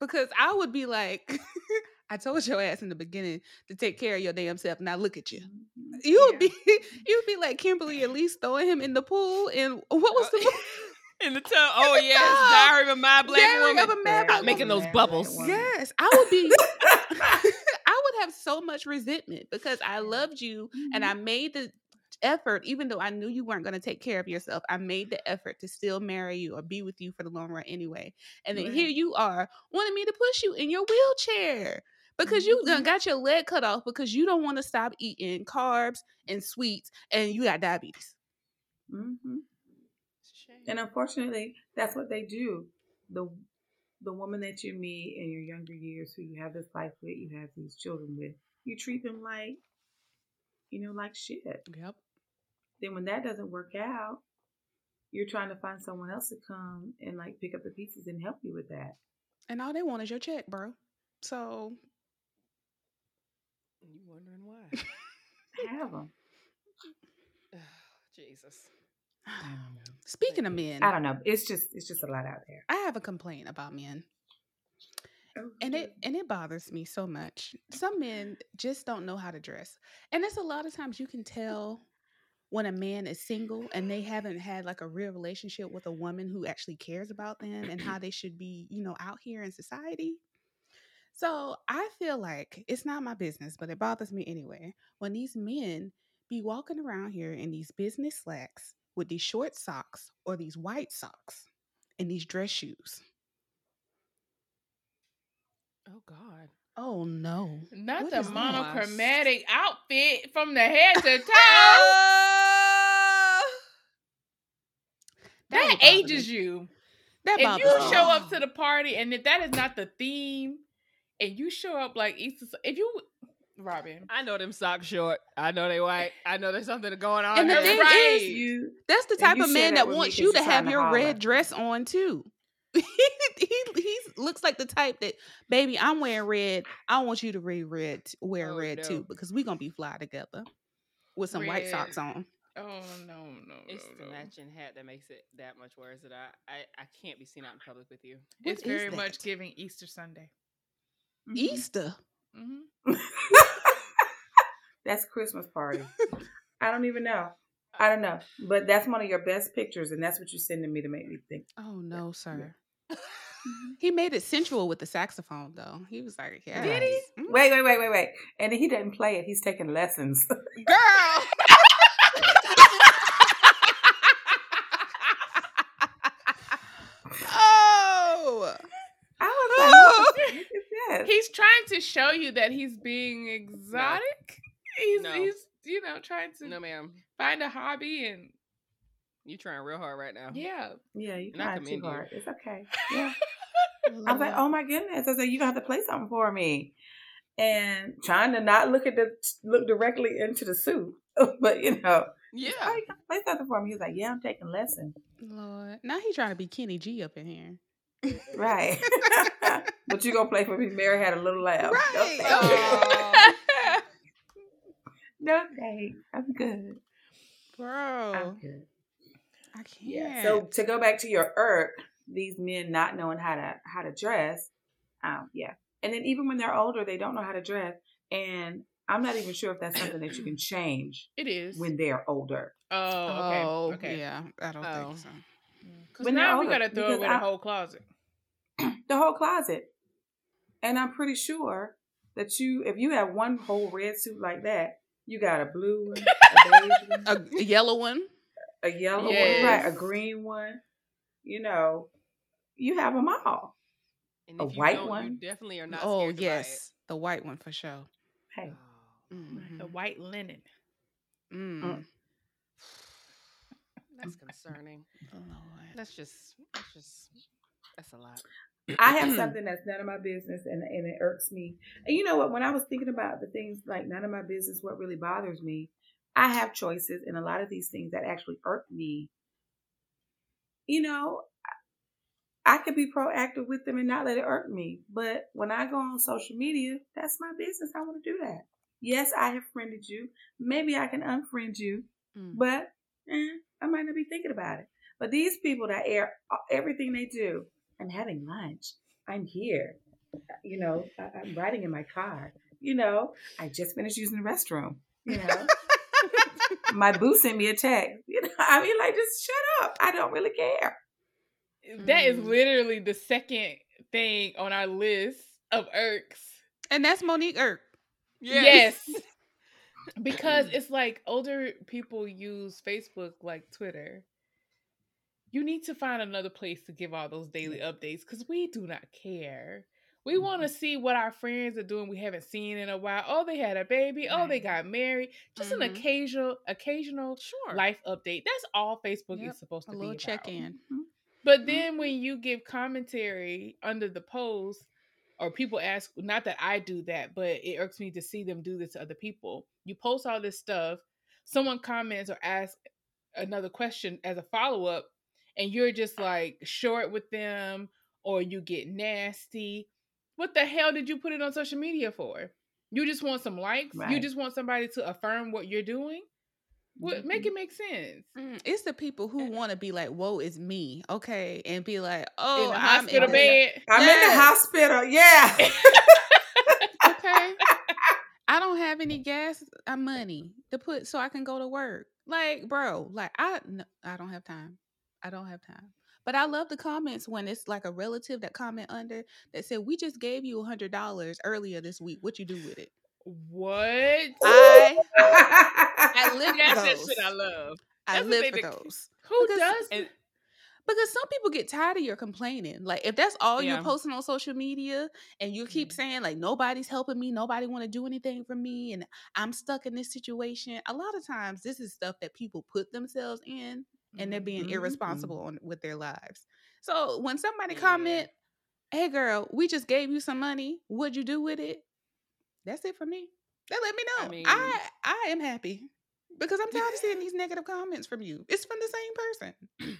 Because I would be like, (laughs) I told your ass in the beginning to take care of your damn self. Now look at you. Mhm. You would Yeah. be, (laughs) you would be like Kimberly, at least throwing him in the pool. And (laughs) what was the movie? (laughs) in the tub. Oh the yes, tub. Diary of a Mad Black Diary Woman. of a Mad Stop Black making those bubbles. Yes, I would be. I would have so much resentment because I loved you and Mm-hmm. I made the effort, even though I knew you weren't going to take care of yourself. I made the effort to still marry you or be with you for the long run anyway. And then here you are wanting me to push you in your wheelchair because you done Mhm. got your leg cut off because you don't want to stop eating carbs and sweets and you got diabetes. Mhm. And unfortunately, that's what they do. The the woman that you meet in your younger years, who you have this life with, you have these children with, you treat them like, you know, like shit. Yep. Then when that doesn't work out, you're trying to find someone else to come and like pick up the pieces and help you with that. And all they want is your check, bro. So You wondering why? I Have them. (sighs) Jesus. speaking of men, I don't know. It's just it's just a lot out there. I have a complaint about men. Oh, and it and it bothers me so much some men just don't know how to dress and it's a lot of times you can tell when a man is single and they haven't had like a real relationship with a woman who actually cares about them and how they should be you know out here in society so i feel like it's not my business but it bothers me anyway when these men be walking around here in these business slacks with these short socks or these white socks and these dress shoes Oh God. oh no Not What the monochromatic outfit from the head to toe. (laughs) That that ages me. you. That if you me. show up to the party and if that is not the theme, and you show up like Easter, if you, Robyn, I know them socks short. I know they white. I know there's something going on. And the thing right. is, You that's the type of man that that with me wants 'cause you to have your holler. red dress on too. (laughs) he he looks like the type that, baby, I'm wearing red. I want you to wear red, wear Oh, red no. too, because we're gonna be fly together with some white socks on. oh no, no, It's no, the no. matching hat that makes it that much worse. That I, I, I can't be seen out in public with you. What It's is very much giving Easter Sunday. Mhm. Easter. hmm (laughs) that's Christmas party. I don't even know. I don't know. But that's one of your best pictures, and that's what you're sending me to make me think. Oh no, sir. he made it sensual with the saxophone though. He was like, yeah. Did he? Wait, wait, wait, wait, wait. And he didn't play it. He's taking lessons. Girl. oh. I was like, what is that? He's trying to show you that he's being exotic. (laughs) He's, No. he's, you know, trying to No, ma'am. find a hobby and You trying real hard right now. yeah. Yeah, you And I too commend you. hard. It's okay. (laughs) Yeah. I was like, oh my goodness. I said, you gonna have to play something for me. And trying to not look at the look directly into the suit. (laughs) but you know, Yeah. oh, you gotta play something for me. He was like, Yeah, I'm taking lessons. Lord. Now he trying to be Kenny G up in here. Right. (laughs) but you gonna play for me. Mary had a little laugh. No Right. thanks. (laughs) Aw. No thanks. I'm good. Bro. I'm good. I can't. Yeah. So to go back to your irk, these men not knowing how to how to dress, um, yeah. And then even when they're older, they don't know how to dress. And I'm not even sure if that's something that you can (clears throat) change It is. when they're older. oh, okay. Oh, okay. yeah. I don't Oh. think so. Because When now we older, gotta throw because away I- the whole closet. (clears throat) The whole closet. And I'm pretty sure that you if you have one whole red suit like that, you got a blue one, (laughs) a one, A, a yellow one. a yellow one, right, a green one. You know, you have them all. And A if you white don't, you one? definitely are not. Oh scared to buy it. yes, the white one for sure. Hey, Mhm. The white linen. Mm. That's (laughs) concerning. Lord. That's just. That's just. That's a lot. I have (clears throat) something that's none of my business, and and it irks me. And you know what? When I was thinking about the things like none of my business, what really bothers me, I have choices, and a lot of these things that actually irk me. You know, I could be proactive with them and not let it irk me. But when I go on social media, that's my business. I want to do that. Yes, I have friended you. Maybe I can unfriend you, Mm. but eh, I might not be thinking about it. But these people that air everything they do, I'm having lunch. I'm here. You know, I, I'm riding in my car. You know, I just finished using the restroom. You know, (laughs) my boo sent me a text. You know, I mean, like, just shut up. I don't really care. That is Mm. literally the second thing on our list of irks. And that's Monique Irk. Yes. Because (clears throat) it's like older people use Facebook like Twitter. You need to find another place to give all those daily updates because we do not care. We want to see what our friends are doing we haven't seen in a while. Oh, they had a baby. Oh, they got married. Just an Mhm. occasional, occasional Sure. life update. That's all Facebook Yep, is supposed to A to little be. check in. But then when you give commentary under the post, or people ask, not that I do that, but it irks me to see them do this to other people. You post all this stuff, someone comments or asks another question as a follow up, and you're just like short with them, or you get nasty. What the hell did you put it on social media for? You just want some likes? You just want somebody to affirm what you're doing? What make it make sense? Mm, It's the people who Eh. want to be like, "Whoa, it's me," okay, and be like, "Oh, in the I'm hospital in this- bed. I'm in the hospital. Yeah. (laughs) okay. I don't have any gas uh, money to put so I can go to work. Like, bro, like I no, I don't have time. I don't have time. But I love the comments when it's like a relative that comment under that said, "We just gave you a hundred dollars earlier this week. What you do with it?" What? I (laughs) I live for That's that those. shit I love. I That's what live for those Who because- does? And because some people get tired of your complaining. Like if that's all Yeah. you're posting on social media and you keep saying like nobody's helping me, nobody want to do anything for me, and I'm stuck in this situation. A lot of times, this is stuff that people put themselves in and they're being Mhm. irresponsible on, with their lives. So when somebody Yeah. comment, "Hey girl, we just gave you some money. What'd you do with it?" That's it for me. They let me know. I I I, am happy because I'm tired of seeing these (laughs) negative comments from you. It's from the same person.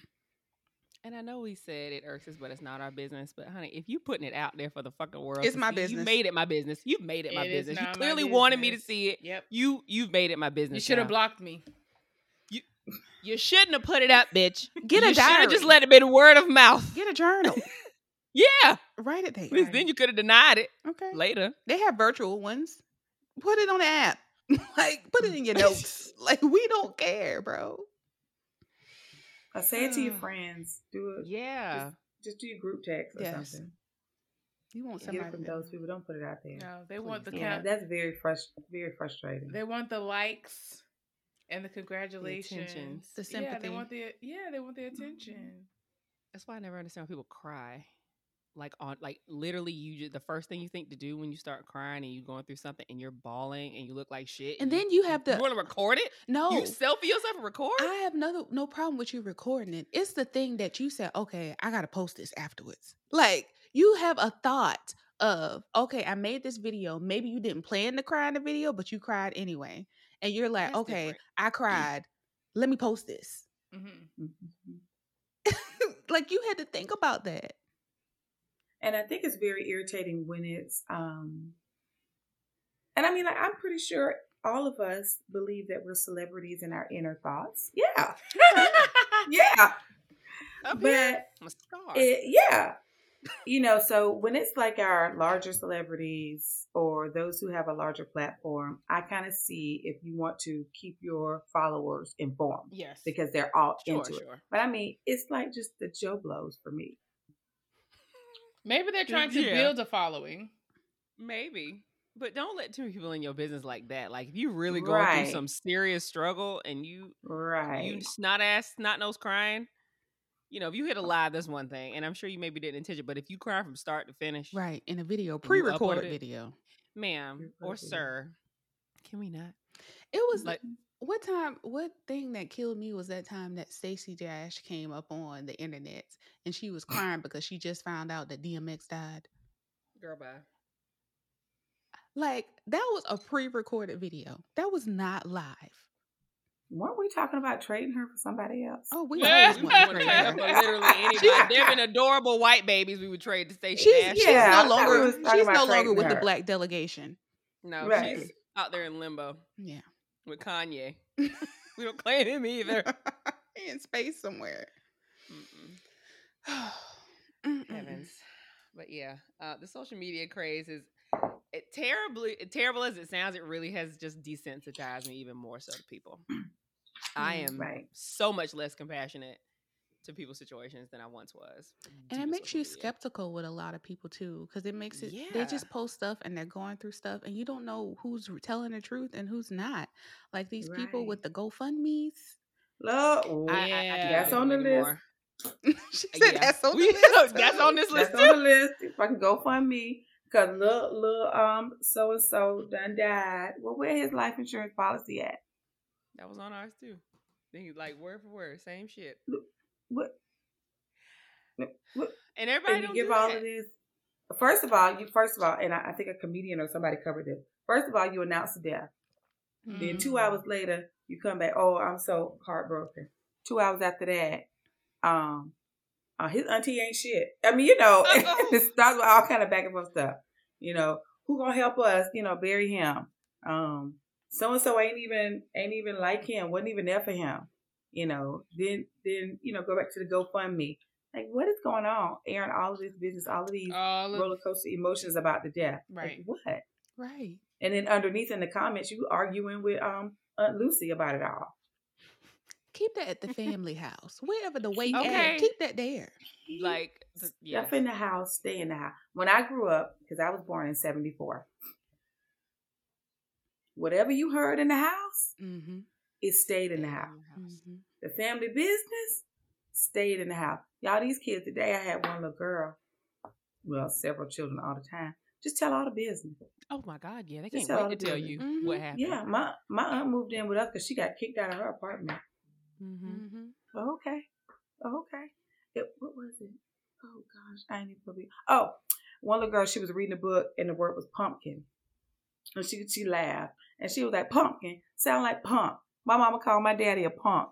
And I know we said it irks us, but it's not our business. But honey, if you putting it out there for the fucking world, It's my see, business. You made it my business. You've made it my It is business. You not my clearly wanted me to see it. Yep. You you've made it my business. You should have blocked me. You you shouldn't have put it up, bitch. (laughs) Get a you should have just let it be the word of mouth. Get a journal. (laughs) Yeah, Write it there. at least then you could have denied it Okay. later. They have virtual ones. Put it on the app. (laughs) like put it in your notes. (laughs) like we don't care, bro. I say it to your (sighs) friends. Do it. Yeah, Just do your group text or Yes. something. You want Get it somebody from to- those people. Don't put it out there. No, they want the Yeah, count. that's very frust- very frustrating. They want the likes and the congratulations, The Yeah, sympathy. they want the yeah, they want the attention. that's why I never understand when people cry. Like on, like literally, you just, the first thing you think to do when you start crying and you're going through something and you're bawling and you look like shit, And then you have the you want to record it. no. You selfie yourself and record. I have no no problem with you recording it. It's the thing that you said, okay, I gotta post this afterwards. Like you have a thought of, okay, I made this video. Maybe you didn't plan to cry in the video, but you cried anyway. And you're like, That's okay, different. I cried. Let me post this. hmm Mhm. (laughs) like you had to think about that. And I think it's very irritating when it's um and I mean like I'm pretty sure all of us believe that we're celebrities in our inner thoughts. Yeah. (laughs) Yeah. Up But I'm a star. it, yeah. You know, so when it's like our larger celebrities or those who have a larger platform, I kind of see if you want to keep your followers informed Yes, because they're all sure, into it. But I mean, it's like just the Joe blows for me. Maybe they're trying to Yeah. build a following. Maybe. But don't let two people in your business like that. Like if you really go Right. through some serious struggle and you right you Right. snot ass snot nose crying, you know, if you hit a uh live, that's one thing. And I'm sure you maybe didn't intention, but if you cry from start to finish, Right. In a video, pre-recorded video. ma'am or Pre-recorded. sir, can we not? It was Like- like what time what thing that killed me was that time that Stacey Dash came up on the internet and she was (laughs) crying because she just found out that DMX died. Girl, bye. Like that was a pre-recorded video. That was not live. Weren't we talking about trading her for somebody else? Oh, we Yeah. always want to would (laughs) trade trade her her. for literally (laughs) anybody. There have been adorable white babies we would trade to Stacey She's, Dash. she's Yeah, I no longer she's no longer trading with the black delegation. No, Right. she's out there in limbo Yeah. With Kanye. we don't claim him either. (laughs) in space somewhere. Heavens. (sighs) But yeah, uh, the social media craze is it terribly terrible as it sounds. It really has just desensitized me even more so to people. (clears throat) I Mm, am right. so much less compassionate to people's situations than I once was. And it makes you media. skeptical with a lot of people too, because it makes it they just post stuff and they're going through stuff, and you don't know who's telling the truth and who's not. Like these people with the GoFundmes. Look, I- I- I Yeah. That's on the list. (laughs) she said yeah. that's on the (laughs) list. that's too." on this list that's on the list. If I can go fund me, because little little um so and so done died. Well, where his life insurance policy at? That was on ours too. Then he like word for word, same shit. What? What? And everybody And you don't give do all that. of this. First of all, you first of all, and I, I think a comedian or somebody covered this. First of all, you announce the death. Then two Mhm. hours later, you come back. Oh, I'm so heartbroken. Two hours after that, um, uh, his auntie ain't shit. I mean, you know, it starts with all kind of back and forth stuff. You know, who gonna help us? You know, bury him. Um, so and so ain't even ain't even like him. wasn't even there for him. You know, then then you know, go back to the GoFundMe. Like, what is going on? Aaron? all of this business, all of these All of, roller coaster emotions about the death. Right. Like, what? Right. And then underneath in the comments, you arguing with um Aunt Lucy about it all. Keep that at the family house. Wherever the weight Okay. at, keep that there. Like the- yes. Stuff in the house, stay in the house. When I grew up, because I was born in '74, whatever you heard in the house, Mm-hmm. It stayed in the house. Mm-hmm. The family business stayed in the house. Y'all, these kids today, I had one little girl, well, several children all the time. Just tell all the business. Oh my God, yeah, they Just can't tell wait to the tell you what Mhm. happened. Yeah, my my aunt moved in with us because she got kicked out of her apartment. Mm-hmm. Mm-hmm. Oh, okay. Oh, okay. It, what was it? Oh gosh, I ain't even gonna be. Oh, one little girl, she was reading a book and the word was pumpkin, and she she laughed and she was like, "Pumpkin sound like pump." My mama called my daddy a punk.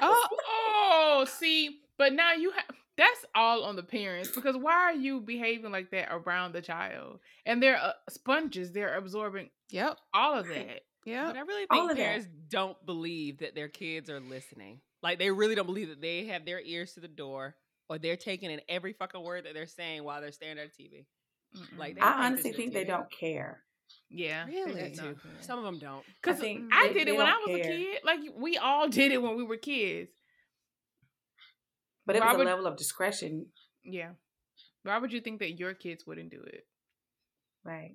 oh, oh, see, but now you have that's all on the parents because why are you behaving like that around the child? And they're uh, sponges; they're absorbing Yep. all of that. Yeah, But I really think of that. parents don't believe that their kids are listening. Like they really don't believe that they have their ears to the door or they're taking in every fucking word that they're saying while they're staring at the TV. Mm-mm. Like, They I honestly think they don't care. Yeah, Really? that No, some of them don't. Because I, think I they- did it when I don't was a kid. Like we all (laughs) did it when we were kids. But it Why was a level of discretion, Yeah. Why would you think that your kids wouldn't do it? right?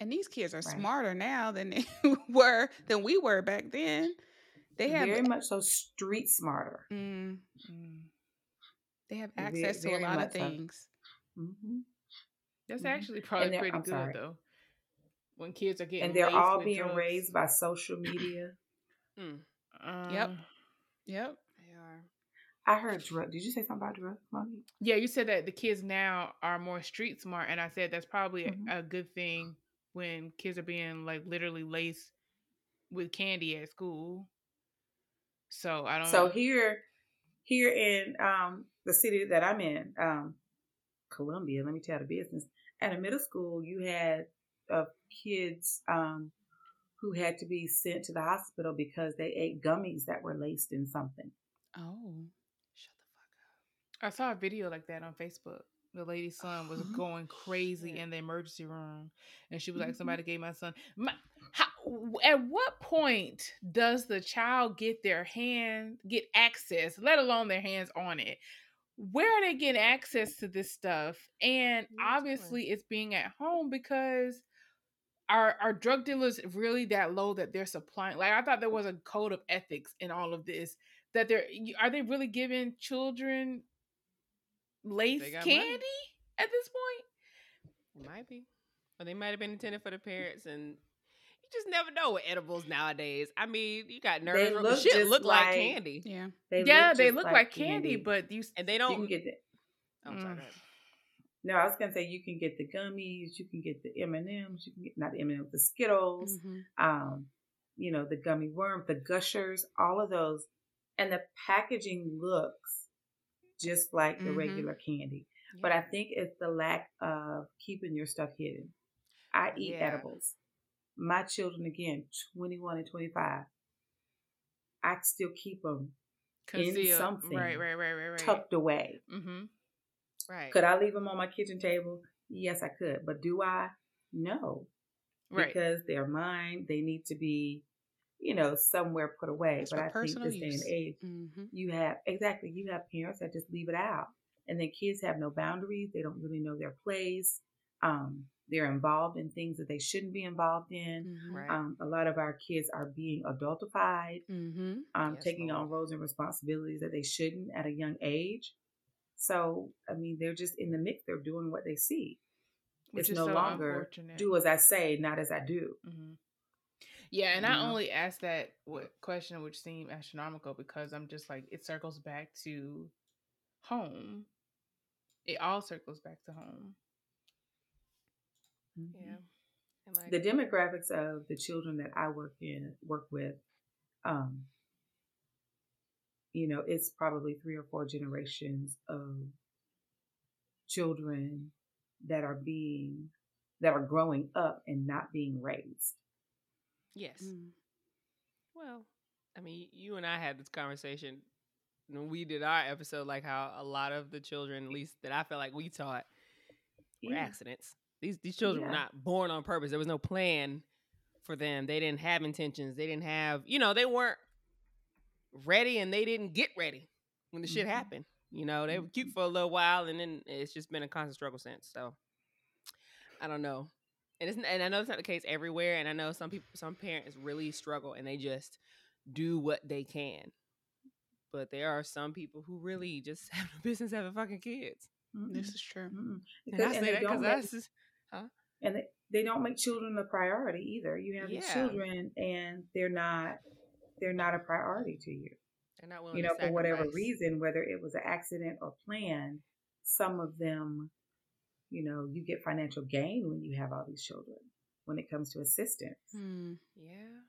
And these kids are Right. smarter now than they (laughs) were than we were back then. They have very much so street smarter. mm, Mm. they have Ve- access to a lot of much so. things. hmm That's Mhm. actually probably pretty I'm good sorry. though. When kids are getting And they're laced all with being drugs. raised by social media. (clears throat) Mm, Yep. Uh, Yep. they are. I heard drug. Did you say something about drugs, mommy? Yeah, you said that the kids now are more street smart, and I said that's probably a- Mhm. a, good thing when kids are being like literally laced with candy at school. So I don't. So here, here in um, the city that I'm in, um, Columbia. Let me tell the business. At a middle school, you had uh, kids um, who had to be sent to the hospital because they ate gummies that were laced in something. Oh. Shut the fuck up. I saw a video like that on Facebook. The lady's son was Mhm. going crazy in the emergency room, and she was like, Mhm. "Somebody gave my son." My, how, at what point does the child get their hand get access, let alone their hands on it? Where are they getting access to this stuff? And obviously, it's being at home because are are drug dealers really that low that they're supplying? Like I thought there was a code of ethics in all of this. That they're are they really giving children lace candy money. at this point? Might be. Or they might have been intended for the parents and you just never know with edibles nowadays. I mean, you got nervous look shit look like, like- candy. Yeah. They yeah, they look like, candy, but you And they don't can get the, I'm sorry, Mm. No. I was gonna say you can get the gummies, you can get the M and M's, you can get not the M and M's, the Skittles, Mhm. um, you know, the gummy worm, the gushers, all of those, and the packaging looks just like the Mhm. regular candy. But I think it's the lack of keeping your stuff hidden. I eat Yeah. edibles. My children, again, 21 and 25, I still keep them in conceal something Right, right, right, right, right. tucked away. Mm-hmm. Right. Could I leave them on my kitchen table? Yes, I could. But do I? No. Right. Because they're mine. They need to be, you know, somewhere put away. It's but for I think personal this day and use. age, Mhm. you have exactly you have parents that just leave it out and then kids have no boundaries they don't really know their place um, they're involved in things that they shouldn't be involved in Mhm. Right. um, a lot of our kids are being adultified Mhm. um, Yes, taking on roles and responsibilities that they shouldn't at a young age so i mean they're just in the mix they're doing what they see Which it's is no so longer do as i say not as i do hmm Yeah, and You I know? only asked that question which seemed astronomical because I'm just like it circles back to home. It all circles back to home. yeah. Like the demographics of the children that I work in work with, um, you know, it's probably three or four generations of children that are being that are growing up and not being raised. yes. Mm. Well, I mean, you and I had this conversation when we did our episode, like how a lot of the children, at least that I felt like we taught, were Yeah. accidents. These these children were not born on purpose. There was no plan for them. They didn't have intentions. They didn't have, you know, they weren't ready and they didn't get ready when the shit Mhm. happened. You know, they were cute for a little while and then it's just been a constant struggle since. So I don't know. And it's and I know it's not the case everywhere. And I know some people some parents really struggle and they just do what they can. But there are some people who really just (laughs) have no business having fucking kids. Mm-mm. This (laughs) is true. Mm-mm. And I say and they that because that's just and they, they don't make children a priority either. You have Yeah. children and they're not they're not a priority to you. they're not willing you know, for whatever reason, whether it was an accident or planned, some of them, you know, you get financial gain when you have all these children. When it comes to assistance, Mm. Yeah.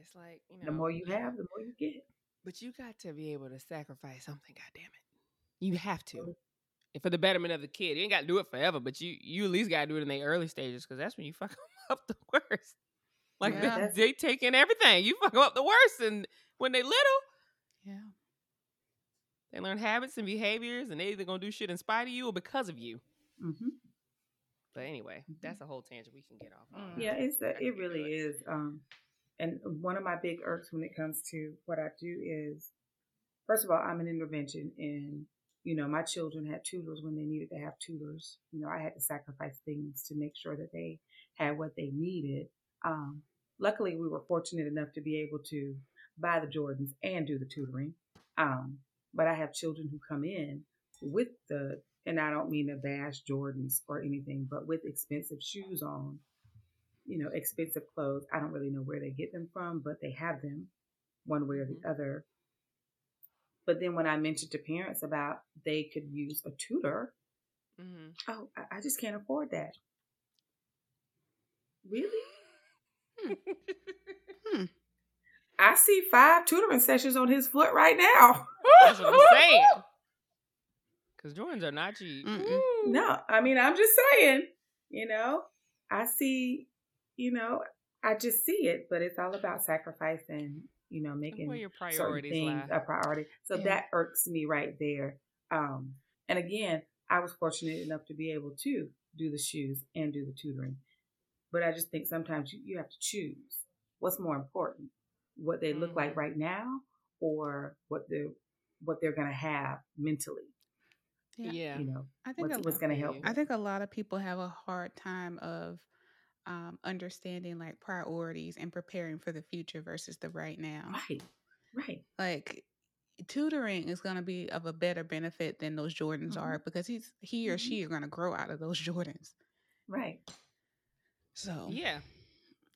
It's like, you know. the more you have, the more you get. But you got to be able to sacrifice something, God damn it. You have to. And for the betterment of the kid. You ain't got to do it forever, but you you at least got to do it in the early stages because that's when you fuck (laughs) 'em up the worst. Like Yeah. they, they take in everything. You fuck 'em up the worst. And when they little, Yeah. they learn habits and behaviors, and they either gonna do shit in spite of you or because of you. hmm But anyway, Mhm. that's a whole tangent we can get off. on. Mm. Yeah, it's I a, can it do really is. Um, and one of my big irks when it comes to what I do is, first of all, I'm an intervention, and you know, my children had tutors when they needed to have tutors. You know, I had to sacrifice things to make sure that they had what they needed. Um, luckily, we were fortunate enough to be able to buy the Jordans and do the tutoring. Um, but I have children who come in with the, and I don't mean to bash Jordans or anything, but with expensive shoes on you know, expensive clothes. I don't really know where they get them from, but they have them one way or the Mhm. other. But then when I mentioned to parents about they could use a tutor, Mm-hmm. oh, I, I just can't afford that. Really? I see five tutoring sessions on his foot right now. That's what I'm saying. (laughs) Because Jordans are not cheap. Mm-mm. No, I mean, I'm just saying, you know, I see, you know, I just see it, but it's all about sacrifice and, you know, making Where your certain things lie. a priority. So Yeah. that irks me right there. Um, and again, I was fortunate enough to be able to do the shoes and do the tutoring. But I just think sometimes you, you have to choose what's more important, what they look like Mhm. right now or what they're what they're gonna have mentally. Yeah. Yeah. You know, I think what's, what's gonna help. you. I think a lot of people have a hard time of um, understanding like priorities and preparing for the future versus the right now. Right. Right. Like tutoring is going to be of a better benefit than those Jordans Mhm. are because he's he or Mhm. she are going to grow out of those (laughs) Jordans. Right. So Yeah.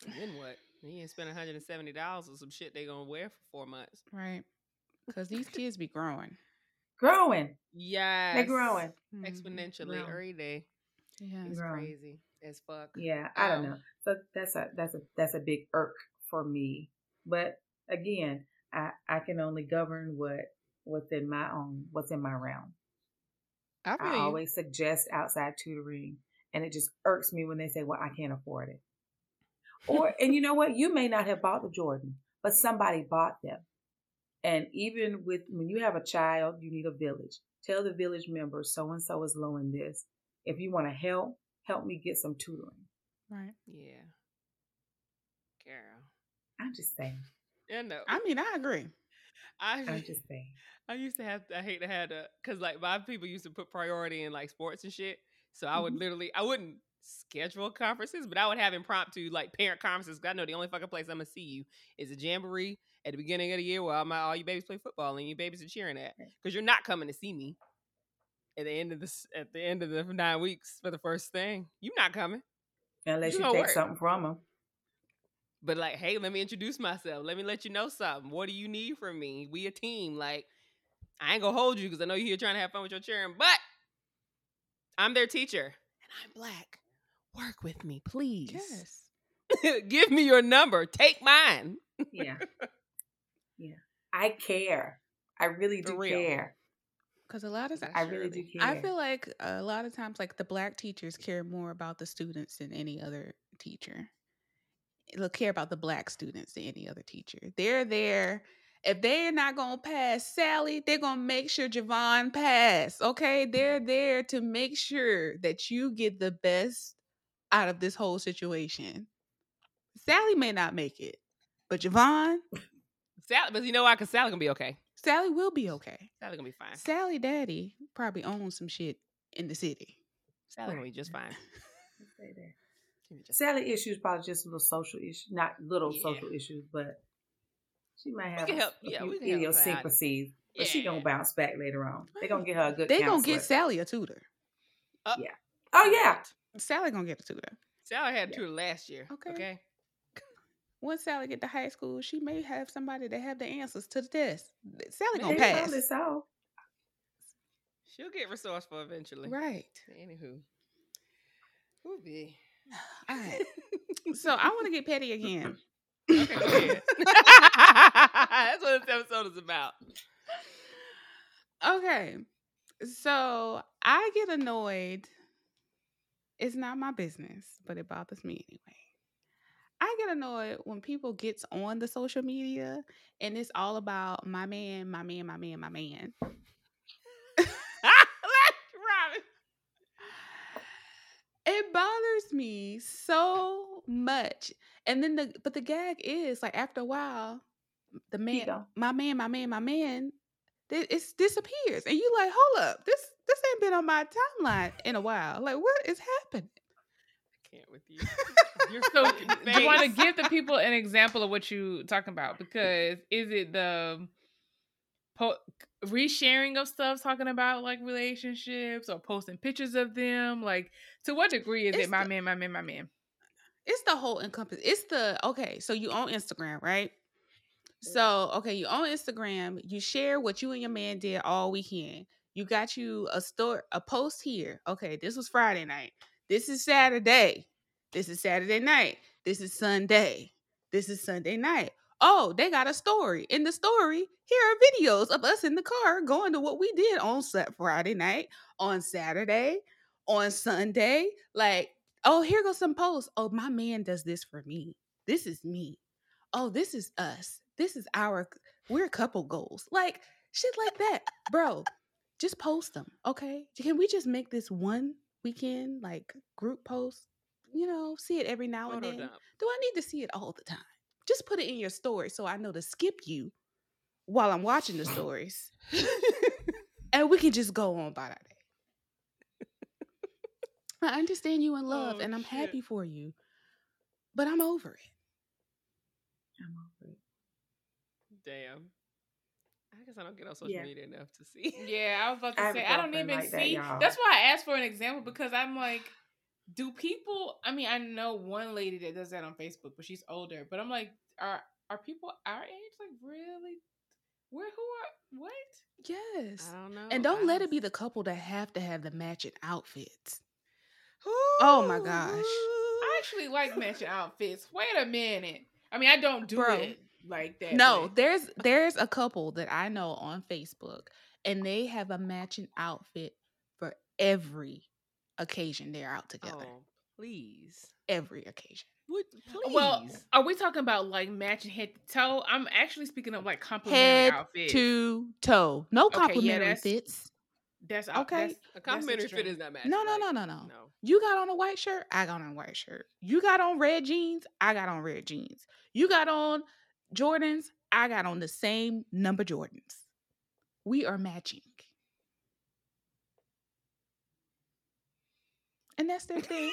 Then what? You ain't spend $170 on some shit they gonna wear for four months. right, because these kids be growing. Growing. Yeah. They're growing. Mhm. Exponentially Growing. every day. Yeah. It's Growing. crazy as fuck. Yeah, I don't Um, know. So that's a that's a that's a big irk for me. But again, I I can only govern what what's in my own what's in my realm. I I always suggest outside tutoring, and it just irks me when they say, "Well, I can't afford it." Or (laughs) and you know what? You may not have bought the Jordan, but somebody bought them. And even with when you have a child, you need a village. Tell the village members so and so is low in this. If you want to help, help me get some tutoring. right. Yeah. Carol. I'm just saying. Yeah, no. I mean, I agree. I I'm (laughs) just saying. I used to have To, I hate to have to because like my people used to put priority in like sports and shit. So I would Mhm. literally I wouldn't schedule conferences, but I would have impromptu like parent conferences. 'cause I know the only fucking place I'm gonna see you is a jamboree at the beginning of the year where all my all you babies play football and your babies are cheering at. Because you're not coming to see me at the end of this at the end of the nine weeks for the first thing. You're not coming. Unless You you take work. something from them. But like, hey, let me introduce myself. Let me let you know something. What do you need from me? We a team. Like, I ain't gonna hold you because I know you're here trying to have fun with your cheering, but I'm their teacher and I'm black. Work with me, please. Yes. (laughs) Give me your number. Take mine. Yeah. (laughs) yeah. I care. I really do real. care. Because a lot of That's I really do care. I feel like a lot of times, like the black teachers care more about the students than any other teacher. They'll care about the black students than any other teacher. They're there. If they're not gonna pass Sally, they're gonna make sure Javon pass. Okay, they're there to make sure that you get the best out of this whole situation. Sally may not make it, but Javon, Sally, but you know why? Because Sally gonna be okay. Sally will be okay. Sally gonna be fine. Sally Daddy probably owns some shit in the city. Sally gonna be just fine. Let's say that. She'll be just Sally issues probably just a little social issue, not little Yeah. social issues, but she might have can a, help- a yeah, few we can help her out. idiosyncrasies, but she gonna bounce back later on. They're gonna get her a good. They gonna get Sally a tutor. Uh, Yeah. Oh yeah, Sally gonna get a tutor. Sally had Yeah. two last year. Okay. Okay. (laughs) Once Sally get to high school, she may have somebody that have the answers to the test. Sally gonna they pass. probably so. She'll get resourceful eventually. Right. Anywho. Who be? (sighs) All right. (laughs) So I want to get petty again. Okay. (laughs) That's what this episode is about. Okay. So I get annoyed. It's not my business, but it bothers me anyway. I get annoyed when people gets on the social media and it's all about my man, my man, my man, my man. Robyn. It bothers me so much. And then the but the gag is like after a while, the man, my man, my man, my man, it it's disappears. And you like, hold up, this this ain't been on my timeline in a while. Like, what is happening? I can't with you. You're So, (laughs) do you want to give the people an example of what you talking about? Because is it the po- resharing of stuff talking about like relationships or posting pictures of them? Like, to what degree is It's it my the- man, my man, my man? It's the whole encompass. It's the okay. So you own Instagram, right? Mm-hmm. So okay, you own Instagram. You share what you and your man did all weekend. You got you a store, a post here. Okay, this was Friday night. This is Saturday. This is Saturday night. This is Sunday. This is Sunday night. Oh, they got a story. In the story, here are videos of us in the car going to what we did on Sat Friday night, on Saturday, on Sunday. Like, oh, here goes some posts. Oh, my man does this for me. This is me. Oh, this is us. This is our we're a couple goals. Like shit like that. Bro, just post them. Okay. Can we just make this one weekend like group post? You know, see it every now and then. Do I need to see it all the time? Just put it in your story so I know to skip you while I'm watching the (laughs) stories. (laughs) and we can just go on by that. (laughs) I understand you in love Oh, and I'm shit. happy for you. but I'm over it. I'm over it. Damn. I guess I don't get on social Yeah. media enough to see. (laughs) Yeah, I was about to I say I don't even like see. y'all. That's why I asked for an example because I'm like, do people? I mean, I know one lady that does that on Facebook, but she's older. But I'm like, are are people our age like really? Where who are what? Yes. I don't know. And don't I let it be the couple that have to have the matching outfits. Oh my gosh. I actually like matching outfits. Wait a minute. I mean, I don't do Bro. it like that. No, but- there's there's a couple that I know on Facebook and they have a matching outfit for every occasion they're out together. Oh, please. Every occasion. Would please. Well, are we talking about like matching head to toe? I'm actually speaking of like complimentary Head outfits. to toe. No Okay, yeah, complimentary fits. That's okay. Okay. That's, a complimentary fit is not matching. No, no, like, no, no, no. No. You got on a white shirt, I got on a white shirt. You got on red jeans, I got on red jeans. You got on Jordans, I got on the same number Jordans. We are matching. And that's their thing.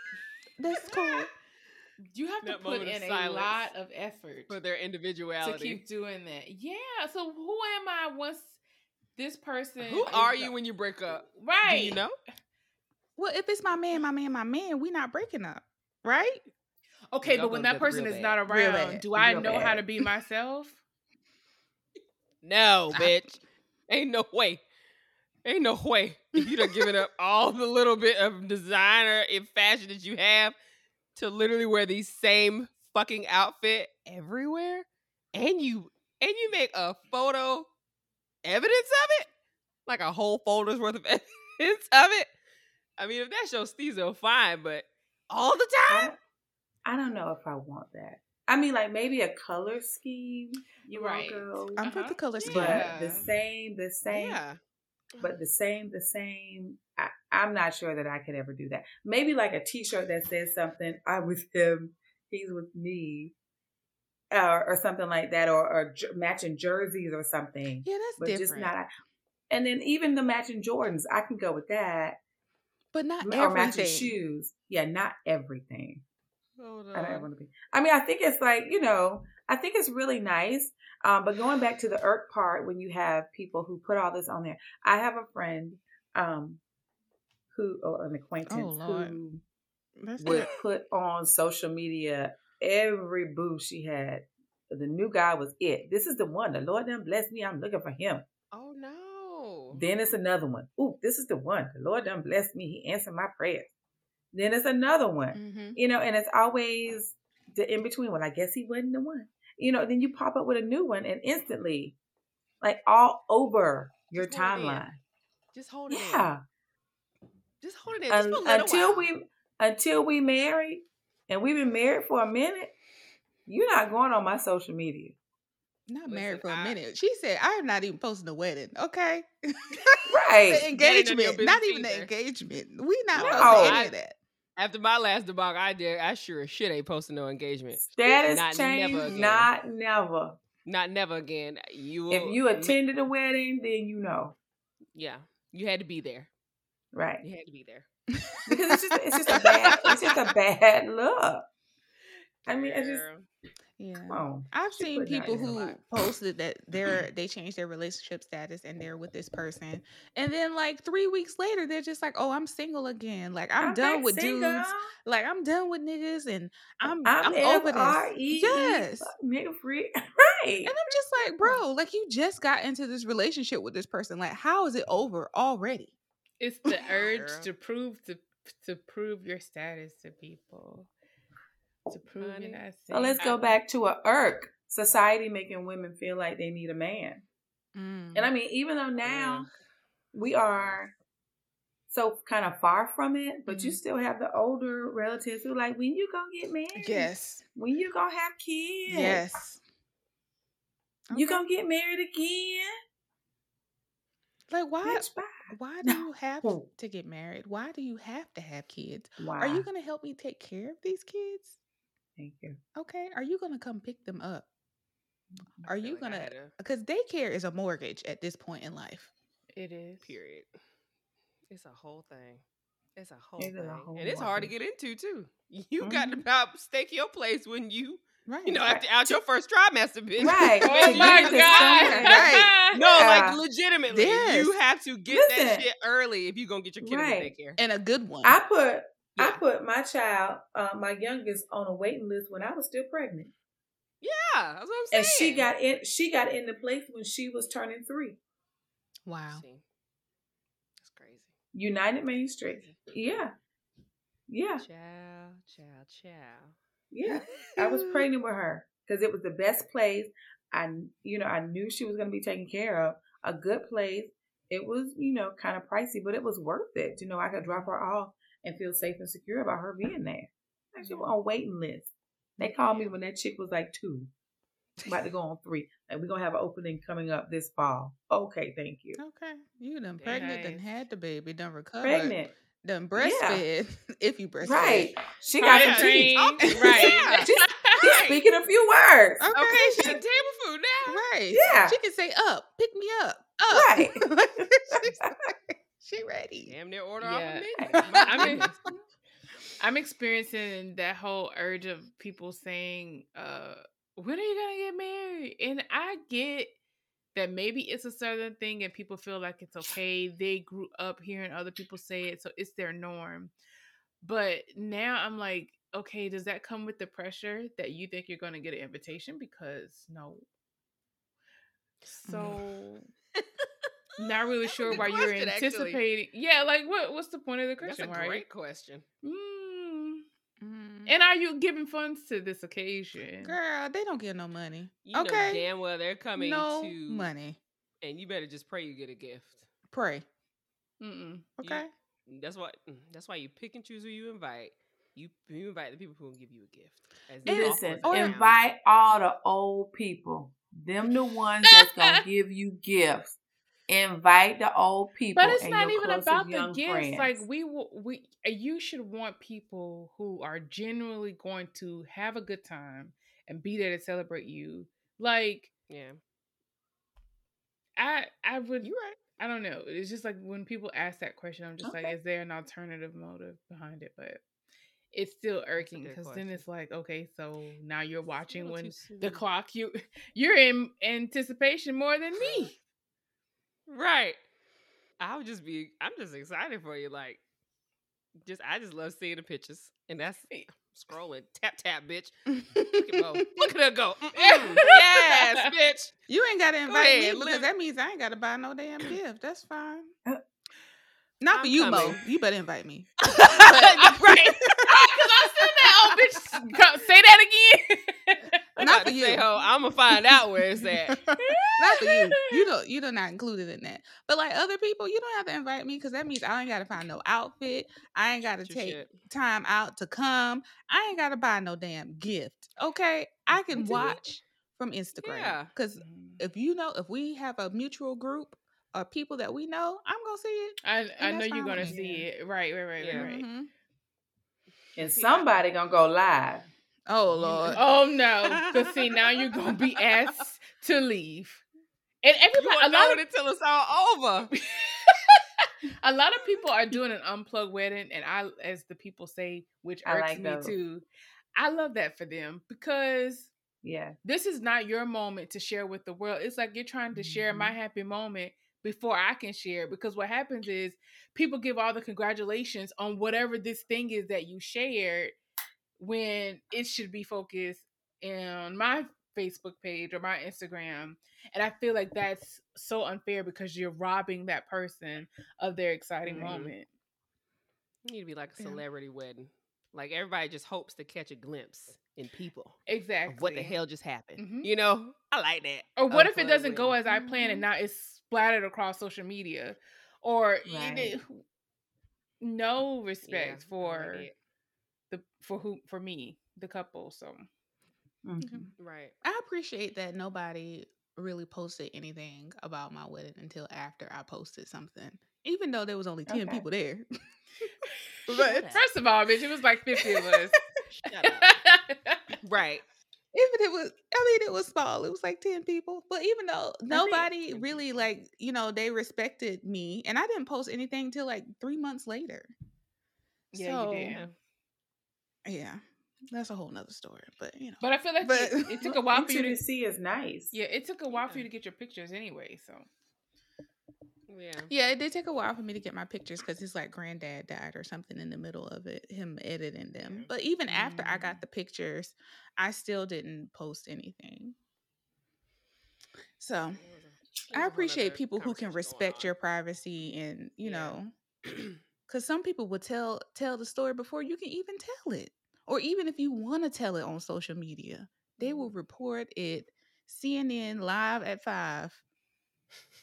(laughs) that's cool. you have to put in a lot of effort For their individuality to keep doing that. Yeah. So who am I once this person? Who are go- you when you break up? Right. Do you know? Well, if it's my man, my man, my man, we not breaking up. Right? Okay, but when that person is bad. not around, bad. do I Real know how to be myself? (laughs) No, bitch. Ain't no way. Ain't no way. If you done given up (laughs) all the little bit of designer and fashion that you have to literally wear the same fucking outfit everywhere, and you and you make a photo evidence of it, like a whole folder's worth of (laughs) evidence of it. I mean, if that shows Steezo, fine, but all the time. I, I don't know if I want that. I mean, like maybe a color scheme. You Right. want to go, I'm for Uh-huh. the color scheme. but the same, the same, Yeah. but the same, the same. I, I'm not sure that I could ever do that. Maybe like a T-shirt that says something. I'm with him. He's with me. Or, or something like that, or, or jer- matching jerseys or something. Yeah, that's but different. just not. And then even the matching Jordans, I can go with that. but not or matching everything. shoes. Yeah, not everything. Hold I don't want to be. I mean, I think it's like you know, I think it's really nice. Um, but going back to the irk part, when you have people who put all this on there, I have a friend, um, who or an acquaintance Lord. who That's would not- put on social media every boo she had. The new guy was it. This is the one. The Lord done bless me. I'm looking for him. Oh no. Then it's another one. Ooh, this is the one. The Lord done blessed me. He answered my prayers. Then it's another one. Mhm. You know, and it's always the in between one. I guess he wasn't the one. You know, then you pop up with a new one and instantly, like all over your Just timeline. Just hold it in. Yeah. Just hold it in. Just until we until we married and we've been married for a minute, you're not going on my social media. Not Listen, married for a I- minute. She said, I am not even posting the wedding. Okay. (laughs) Right. the ain't none engagement. Not business even the engagement. We not No. posting any of that. After my last debacle, I did. I sure as shit ain't posting no engagement. Status Not change, never again. not never. Not never again. You. If you attended a wedding, then you know. yeah, you had to be there. Right. You had to be there. Because it's just it's just a bad it's just a bad look. I mean, it's just Yeah. I've seen people who posted that (clears throat) they're they changed their relationship status and they're with this person, and then like three weeks later they're just like, "Oh, I'm single again. Like I'm, done with single. dudes. Like I'm done with niggas, and I'm I'm, I'm, over this." Yes, nigga free. (laughs) right. and I'm just like, bro, like you just got into this relationship with this person. Like, how is it over already? It's (laughs) the urge Girl. to prove to to prove your status to people. To prove Honey. you're not So let's go back to a irk. Society making women feel like they need a man. Mm. And I mean, even though now we are so kind of far from it, but you Mhm. still have the older relatives who like, when you gonna get married? yes, When you gonna have kids? yes. You Okay. gonna get married again? like why? Bitch, bye. Why do you (laughs) have to get married? Why do you have to have kids? Why? Are you going to help me take care of these kids? Thank you. Okay. Are you going to come pick them up? Are I feel you like going to? Because daycare is a mortgage at this point in life. It is. period? It's a whole thing. It's a whole It is a thing. whole and it's lot hard to get into too. (laughs) You got to Mhm. about stake your place when you, Right. you know, Right. after out your first trimester, bitch. Right. Oh my god! Right. No, like Yeah. legitimately, you have to get that shit early if you're gonna get your kid Right. into daycare. and a good one. I put I put my child, uh, my youngest, on a waiting list when I was still pregnant, Yeah, that's what I'm saying. and she got in. She got into place when she was turning three. wow. See. That's crazy. United Main Street. Yeah, yeah, Chow, chow, chow. Yeah. (laughs) I was pregnant with her because it was the best place. I, you know, I knew she was going to be taken care of. A good place. It was, you know, kind of pricey, but it was worth it. You know, I could drop her off and feel safe and secure about her being there. And she was on waiting list. They called me when that chick was like two, about to go on three, and we're gonna have an opening coming up this fall. Okay, thank you. Okay. You done pregnant, done Nice. had the baby, done recovered, Pregnant, done breastfed. (laughs) if you breastfed. right? She Right, got some teeth. right, Yeah. right. She's, she's speaking a few words. Okay. Okay, she table food now. Right. Yeah. She can say up, pick me up. Up. Right. She's- (laughs) she ready. Damn near order Yeah. off a menu. (laughs) I mean, I'm experiencing that whole urge of people saying, uh, when are you gonna get married? And I get that maybe it's a southern thing and people feel like it's okay. They grew up hearing other people say it, so it's their norm. But now I'm like, okay, does that come with the pressure that you think you're gonna get an invitation? Because no. So (laughs) not really sure why you're question, actually. anticipating. Yeah, like what what's the point of the question That's a right? great question. Mm. Mm. And are you giving funds to this occasion? Girl, they don't get no money. You okay. know damn well they're coming no to money. and you better just pray you get a gift. Pray. Mm-mm. Okay. That's why. mm, That's why you pick and choose who you invite. You, you invite the people who will give you a gift. As Listen, as invite all the old people. Them the ones that's gonna (laughs) give you gifts. Invite the old people. But it's and not your even about the gifts. friends. Like we will, we uh, you should want people who are genuinely going to have a good time and be there to celebrate you. Like Yeah, I, I would. you're right. I don't know. It's just like when people ask that question, I'm just like, is there an alternative motive behind it? But it's still irking because then it's like, okay, so now you're watching when the clock you (laughs) you're in anticipation more than me. Right. I would just be. I'm just excited for you. Like, just I just love seeing the pictures, and that's scrolling. Tap tap, bitch. Look at Mo. (laughs) Look at her go. (laughs) Mm-mm. yes, bitch. You ain't gotta Go invite ahead, me because live- that means I ain't gotta buy no damn (clears throat) gift. That's fine. Uh, Not for I'm you, Mo. You better invite me. (laughs) right. Because I said that, oh bitch, say that again. I'm Not for to say, you. I'm gonna find out where it's at. (laughs) Not for you. You (laughs) don't. You don't not included in that. But like other people, you don't have to invite me because that means I ain't gotta find no outfit. I ain't gotta Your take time out to come. I ain't gotta buy no damn gift. Okay, I can Until you- watch from Instagram. Yeah. Because if you know, if we have a mutual group or people that we know, I'm gonna see it. I, I know you're gonna see it. Right, right, right, Yeah. right, right. Mhm. and See, I- somebody gonna go live. Oh lord. Oh no, because (laughs) see now you're gonna be asked to leave, and everybody, a lot of until it's all over. (laughs) a lot of people are doing an unplugged wedding, and I, as the people say, which I irks like me those. too. I love that for them because Yeah. this is not your moment to share with the world. It's like you're trying to share my Mhm. happy moment before I can share. Because what happens is people give all the congratulations on whatever this thing is that you shared when it should be focused on my Facebook page or my Instagram. And I feel like that's so unfair because you're robbing that person of their exciting Mhm. moment. You need to be like a Yeah. celebrity wedding. Like everybody just hopes to catch a glimpse in people Exactly. what the hell just happened. Mhm. You know, I like that. Or what if it doesn't go as I planned and now it's splattered across social media? Or you Right. know, no respect like for it. The for who for me, the couple. So Mhm. right. I appreciate that nobody really posted anything about my wedding until after I posted something, even though there was only ten Okay. people there. (laughs) But first of all, bitch, it was like fifty of us. (laughs) Right. even it was, I mean, it was small. It was like ten people. But even though nobody really like, you know, they respected me, and I didn't post anything till like three months later. Yeah, so, you did. Yeah, that's a whole nother story. But you know, But I feel like But- it, it took a (laughs) while for you to. see is nice. Yeah, it took a while for you to get your pictures anyway. So Yeah. yeah, it did take a while for me to get my pictures because his like granddad died or something in the middle of it, him editing them. Yeah. But even after I Mm. got the pictures, I still didn't post anything. So There was a- there was a I appreciate people who can respect your privacy and you Yeah. know (clears throat) because some people will tell tell the story before you can even tell it or even if you want to tell it on social media they will Mm-hmm. report it cnn live at five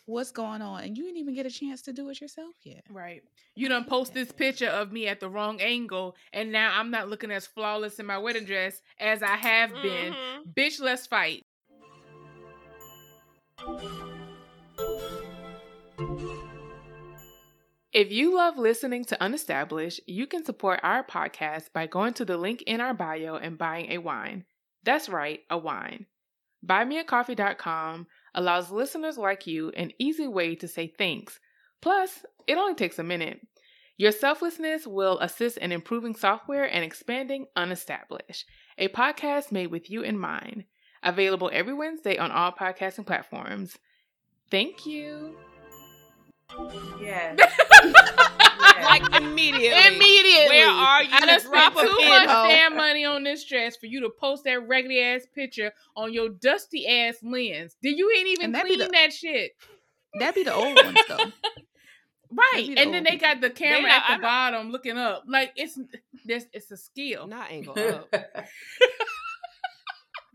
what's going on and you didn't even get a chance to do it yourself yet right, you done post this picture of me at the wrong angle, and now I'm not looking as flawless in my wedding dress as I have been. Mhm. Bitch, let's fight. If you love listening to Unestablished, you can support our podcast by going to the link in our bio and buying a wine. That's right, a wine. BuyMeACoffee.com allows listeners like you an easy way to say thanks. Plus, it only takes a minute. Your selflessness will assist in improving software and expanding Unestablished, a podcast made with you in mind. Available every Wednesday on all podcasting platforms. Thank you. Yes. (laughs) Like immediately. Immediately. Where are you? I done Drop spent a too pin much hole. damn money on this dress for you to post that raggedy ass picture on your dusty ass lens. Did you ain't even that be clean the- that shit? that'd be the old ones though (laughs) Right. the And then they got the camera not- at the I don't- bottom looking up. Like it's this it's a skill. Not angle up. (laughs) I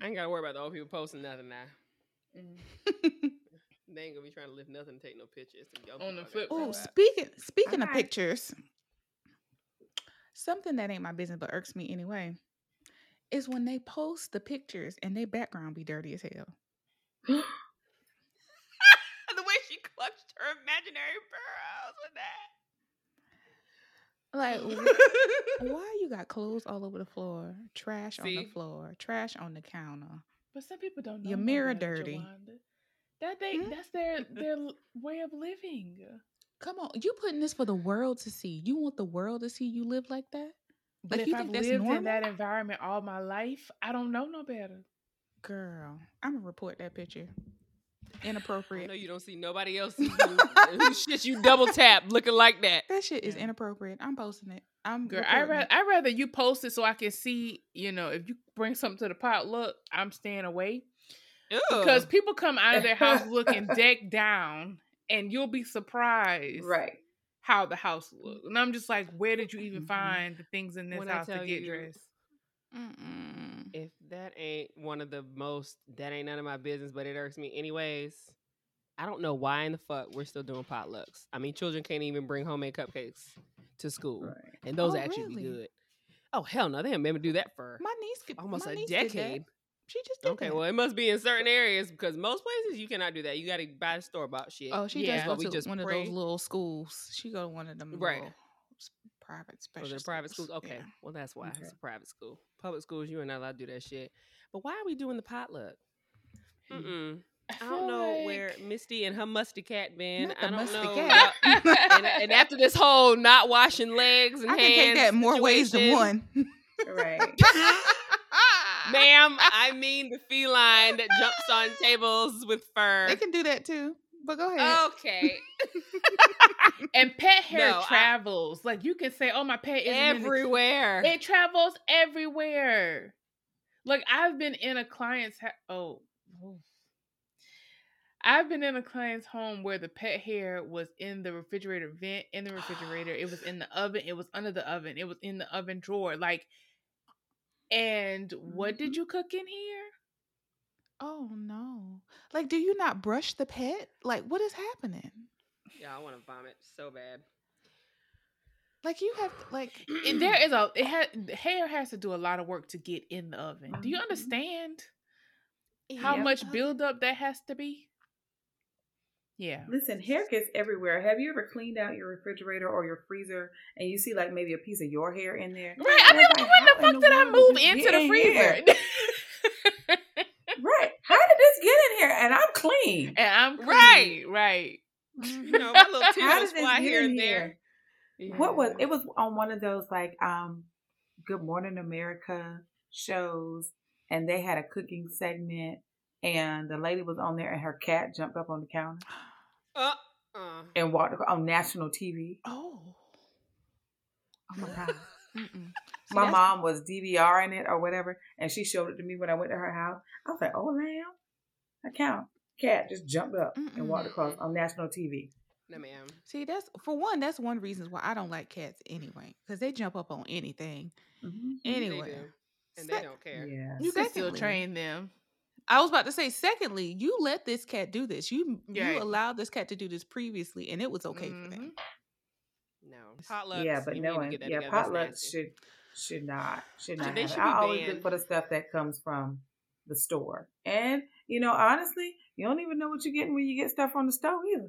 ain't gotta worry about the old people posting nothing now. Mm. They ain't gonna be trying to lift nothing, take no pictures. The On the flip gotta oh worry side. about. speaking speaking of Okay. pictures something that ain't my business but irks me anyway is when they post the pictures and their background be dirty as hell (gasps) (laughs) the way she clutched her imaginary like pearls with wh- that. (laughs) Why you got clothes all over the floor? Trash on the floor. Trash on the counter. But some people don't know Your mirror dirty. Jawanda. That they Hmm? that's their their way of living. Come on, you putting this for the world to see. You want the world to see you live like that? But Like, if you I've that's lived normal? in that environment all my life, I don't know no better. Girl, I'm gonna report that picture. Inappropriate. No, you don't see nobody else (laughs) who shit you double tap looking like that. That shit is inappropriate. I'm posting it. I'm Girl, I rather. I rather you post it so I can see, you know, if you bring something to the pot, look, I'm staying away. Because people come out of their house looking (laughs) decked down and you'll be surprised right. how the house looks. And I'm just like, where did you even Mhm. find the things in this When house to get you- dressed? Mm-mm. if that ain't one of the most, that ain't none of my business, but it irks me anyways. I don't know why in the fuck we're still doing potlucks. I mean, children can't even bring homemade cupcakes to school, Right. and those Oh, actually really? be good. Oh hell no, they haven't been able to do that for My niece could, almost my a niece did that. decade. She just did Okay, that. well, it must be in certain areas because most places you cannot do that. You got to buy the store bought shit. Oh, she Yeah. does But go we to just one of those little schools. She go to one of them Right. little s- private Oh, special they're private schools. schools. Okay, Yeah. well that's why Okay. it's a private school. Public schools, you are not allowed to do that shit. But why are we doing the potluck? Mm. Mm-mm. I feel don't know where Misty and her musty cat been. Not I the don't musty know. cat. y'all- (laughs) and, and after this whole not washing legs and I can take that more ways than one. Right. (laughs) (laughs) ma'am. I mean the feline that jumps on tables with fur. They can do that too. But go ahead. okay, (laughs) And pet hair No, I- travels. like you can say, "Oh, my pet is everywhere. It travels everywhere. Like I've been in a client's ha- oh, oof. I've been in a client's home where the pet hair was in the refrigerator vent, in the refrigerator. It was in the oven. It was under the oven. It was in the oven drawer. Like, and what did you cook in here? Oh no. Like, do you not brush the pet? Like, what is happening? yeah, I want to vomit so bad. Like you have to, like (clears throat) And there is a it has hair has to do a lot of work to get in the oven. Do you Mhm. understand how Yep. much buildup that has to be? Yeah. Listen, hair gets everywhere. Have you ever cleaned out your refrigerator or your freezer and you see like maybe a piece of your hair in there? Right. I And mean, like, when the how in fuck did I move into the freezer? (laughs) Right. How did this get in here? And I'm clean. and I'm Right. clean, right. You know, my little How did this fly get here in and there. here? What was it? Was on one of those like um, Good Morning America shows, and they had a cooking segment, and the lady was on there, and her cat jumped up on the counter Uh, uh. and walked ac- on national TV. Oh. Oh my god! Mm-mm. See, My that's- mom was DVRing it or whatever, and she showed it to me when I went to her house. I was like, "Oh, lamb, a cow, cat just jumped up and walked across on national TV." No, ma'am. See, that's for one. That's one reason why I don't like cats anyway, because they jump up on anything. Mm-hmm. They Anyway, do. And Sec- they don't care. Yeah. You can still train them. I was about to say. Secondly, you let this cat do this. You Right. you allowed this cat to do this previously, and it was okay for them. Mm-hmm. No. Potlucks. yeah, but no need one. Yeah, together. That's potlucks should should not should not. They should be I always banned. look for the stuff that comes from the store, and you know, honestly, you don't even know what you're getting when you get stuff from the store either.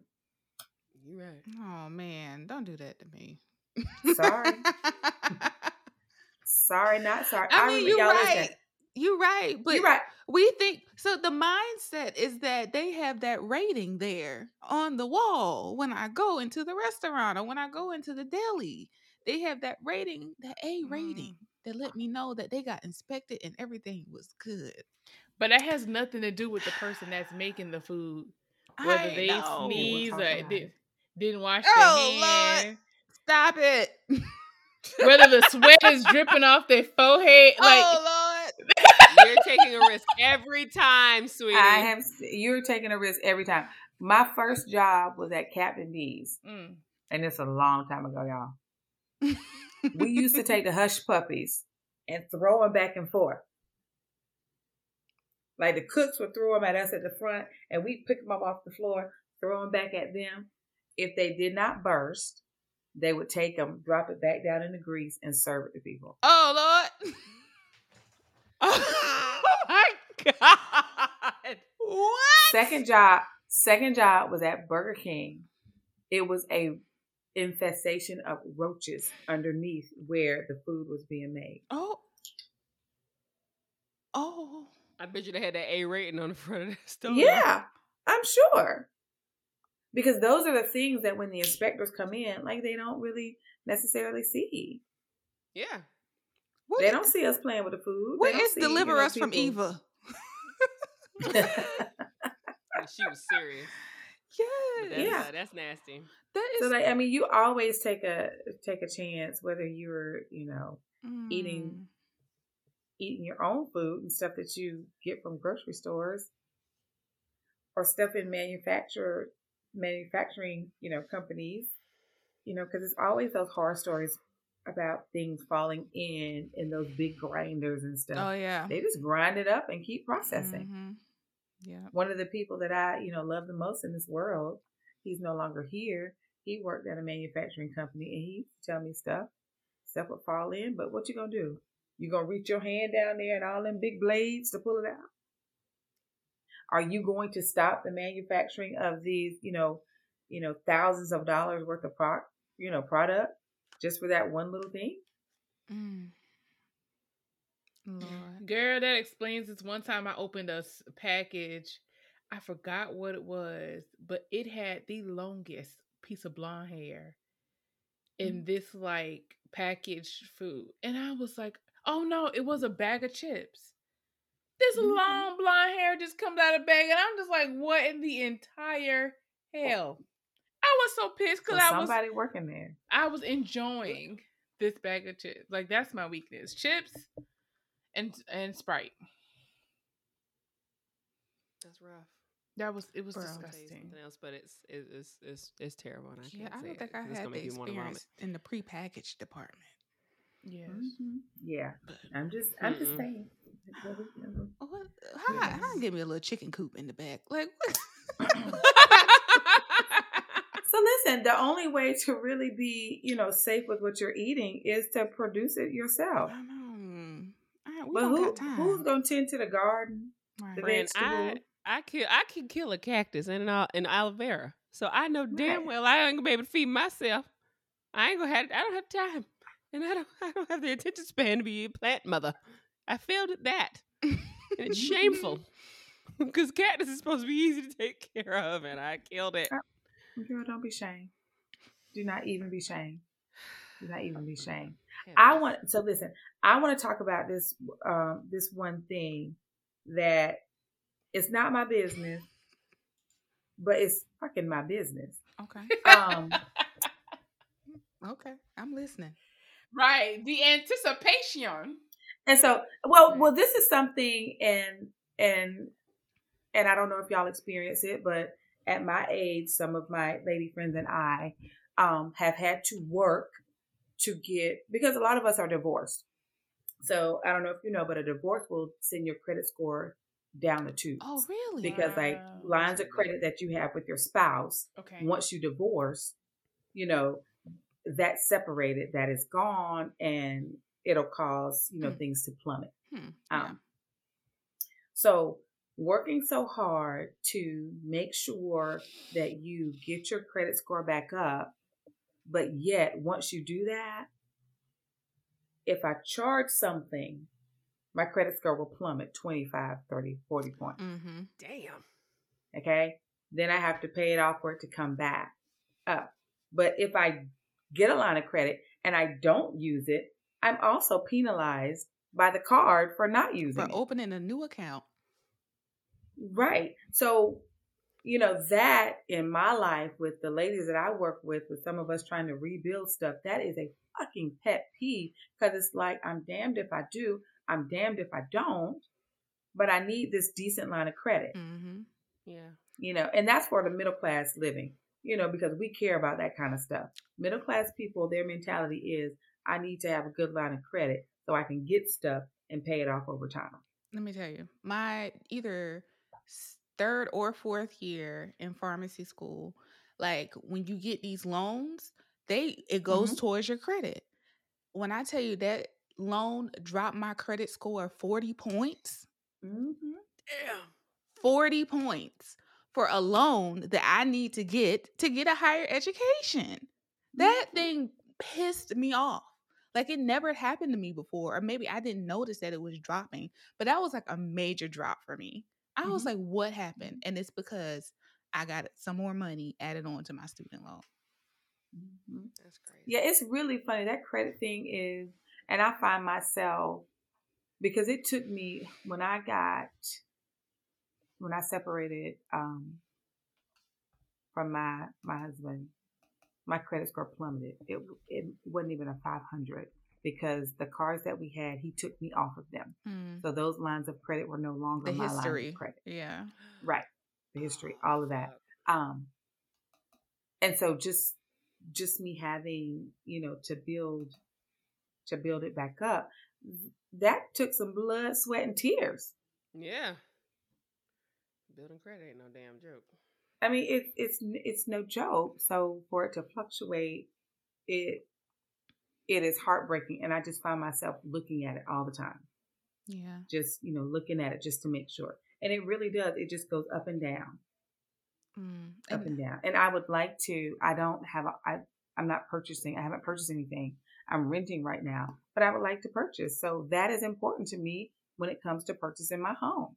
You're right. Oh man, don't do that to me. Sorry. (laughs) Sorry, not sorry. I mean, remember- you're y'all right. listen, You're right, but You're right. We think so. The mindset is that they have that rating there on the wall when I go into the restaurant or when I go into the deli. They have that rating, that A rating, mm. that let me know that they got inspected and everything was good. But that has nothing to do with the person that's making the food. Whether I they know. sneeze or did, didn't wash Oh, their Lord. hands. Stop it! Whether the sweat is (laughs) dripping off their forehead. Like oh! You're taking a risk every time, sweetie. I have. You're taking a risk every time. My first job was at Captain D's, mm, and it's a long time ago, y'all. (laughs) we used to take the hush puppies and throw them back and forth. Like the cooks would throw them at us at the front, and we'd pick them up off the floor, throw them back at them. If they did not burst, they would take them, drop it back down in the grease, and serve it to people. Oh Lord! (laughs) (laughs) oh my god. what? Second job, second job was at Burger King. It was a infestation of roaches underneath where the food was being made. Oh. Oh. I bet you they had that A rating on the front of the store. Yeah, I'm sure. Because those are the things that when the inspectors come in, like they don't really necessarily see. Yeah. What They don't see us playing with the food. They What don't is see, deliver you know, us from people- Eva? (laughs) She was serious. Yeah. That's, Yeah. uh, that's nasty. That is so like I mean, you always take a take a chance whether you're you know eating Mm. eating your own food and stuff that you get from grocery stores or stuff in manufacturer manufacturing you know companies you know because it's always those horror stories about things falling in in those big grinders and stuff. Oh yeah. they just grind it up and keep processing. Mhm. Yeah. one of the people that i you know love the most in this world he's no longer here. He worked at a manufacturing company and he used to tell me stuff. Stuff would fall in but what you gonna do? You gonna reach your hand down there and all them big blades to pull it out? Are you going to stop the manufacturing of these you know you know thousands of dollars worth of pro- you know product just for that one little thing Mm. Lord. Girl, that explains this. One time I opened a package. I forgot what it was, but it had the longest piece of blonde hair in this like packaged food. And I was like, oh no, it was a bag of chips. This Mhm. long blonde hair just comes out of a bag, and I'm just like, what in the entire hell? I was so pissed so because I was somebody working there I was enjoying this bag of chips. Like that's my weakness. Chips and and Sprite. That's rough. That was it was Bro. I'll tell you disgusting. something else, but it's it's it's it's, it's terrible. And I Yeah, can't I say don't think I 'cause it's had the make me wanna vomit. experience in the prepackaged department. Yes. Mhm. yeah But i'm just i'm just Mm-mm. saying what? How, how give me a little chicken coop in the back? Like what? (coughs) (laughs) (coughs) (laughs) Listen, the only way to really be, you know, safe with what you're eating is to produce it yourself. I know. All right, we But who who's gonna tend to the garden? Right. the Friend, I? I kill I can kill a cactus and an an aloe vera. So I know damn Right. well I ain't gonna be able to feed myself. I ain't gonna have I don't have time. And I don't (laughs) I don't have the attention span to be a plant mother. I failed at that. And it's shameful. (laughs) (laughs) Because cactus is supposed to be easy to take care of and I killed it. Uh, Girl, don't be shamed. Do not even be shamed. Do not even be shamed. Hell I want so listen. I want to talk about this um, this one thing that it's not my business, but it's fucking my business. Okay. Um, (laughs) Okay. I'm listening. right. The anticipation. and so, well, well, this is something, and and and I don't know if y'all experience it, but at my age, some of my lady friends and I um, have had to work to get because a lot of us are divorced. So I don't know if you know, but a divorce will send your credit score down the tubes. Oh, really? because like lines of credit that you have with your spouse Okay. once you divorce you know that's separated that is gone and it'll cause you know Hmm. things to plummet Hmm. Yeah. um, so working so hard to make sure that you get your credit score back up but yet once you do that if i charge something my credit score will plummet 25 30 40 points Mm-hmm. Damn. okay then i have to pay it off for it to come back up but if i get a line of credit and i don't use it i'm also penalized by the card for not using For it opening a new account. Right so you know that in my life with the ladies that i work with with some of us trying to rebuild stuff that is a fucking pet peeve because it's like i'm damned if i do i'm damned if i don't but i need this decent line of credit Mm-hmm. Yeah. you know, and that's for the middle class living, you know, because we care about that kind of stuff. Middle class people, their mentality is, I need to have a good line of credit so I can get stuff and pay it off over time. Let me tell you, my either third or fourth year in pharmacy school, like when you get these loans, they it goes towards your credit. When I tell you that loan dropped my credit score 40 points, Mm-hmm. Damn. 40 points for a loan that I need to get to get a higher education. That thing pissed me off. Like it never happened to me before, or maybe I didn't notice that it was dropping, but that was like a major drop for me. I was Mhm. like, what happened? And it's because I got some more money added on to my student loan. Mhm. That's crazy. Yeah, it's really funny. That credit thing is, and I find myself because it took me when I got when I separated um, from my my husband, my credit score plummeted. It it wasn't even a five hundred because the cards that we had, he took me off of them. Mm, So those lines of credit were no longer The my lines history. of credit. Yeah. Right, the history, all of that um and so just just me having you know to build to build it back up that took some blood sweat and tears Yeah. Building credit ain't no damn joke. i mean it, it's it's no joke so for it to fluctuate it it is heartbreaking and i just find myself looking at it all the time Yeah. just you know looking at it just to make sure and it really does it just goes up and down Mm. up And- down. And I would like to. I don't have. A, I I'm not purchasing. I haven't purchased anything. I'm renting right now, but I would like to purchase. So that is important to me when it comes to purchasing my home.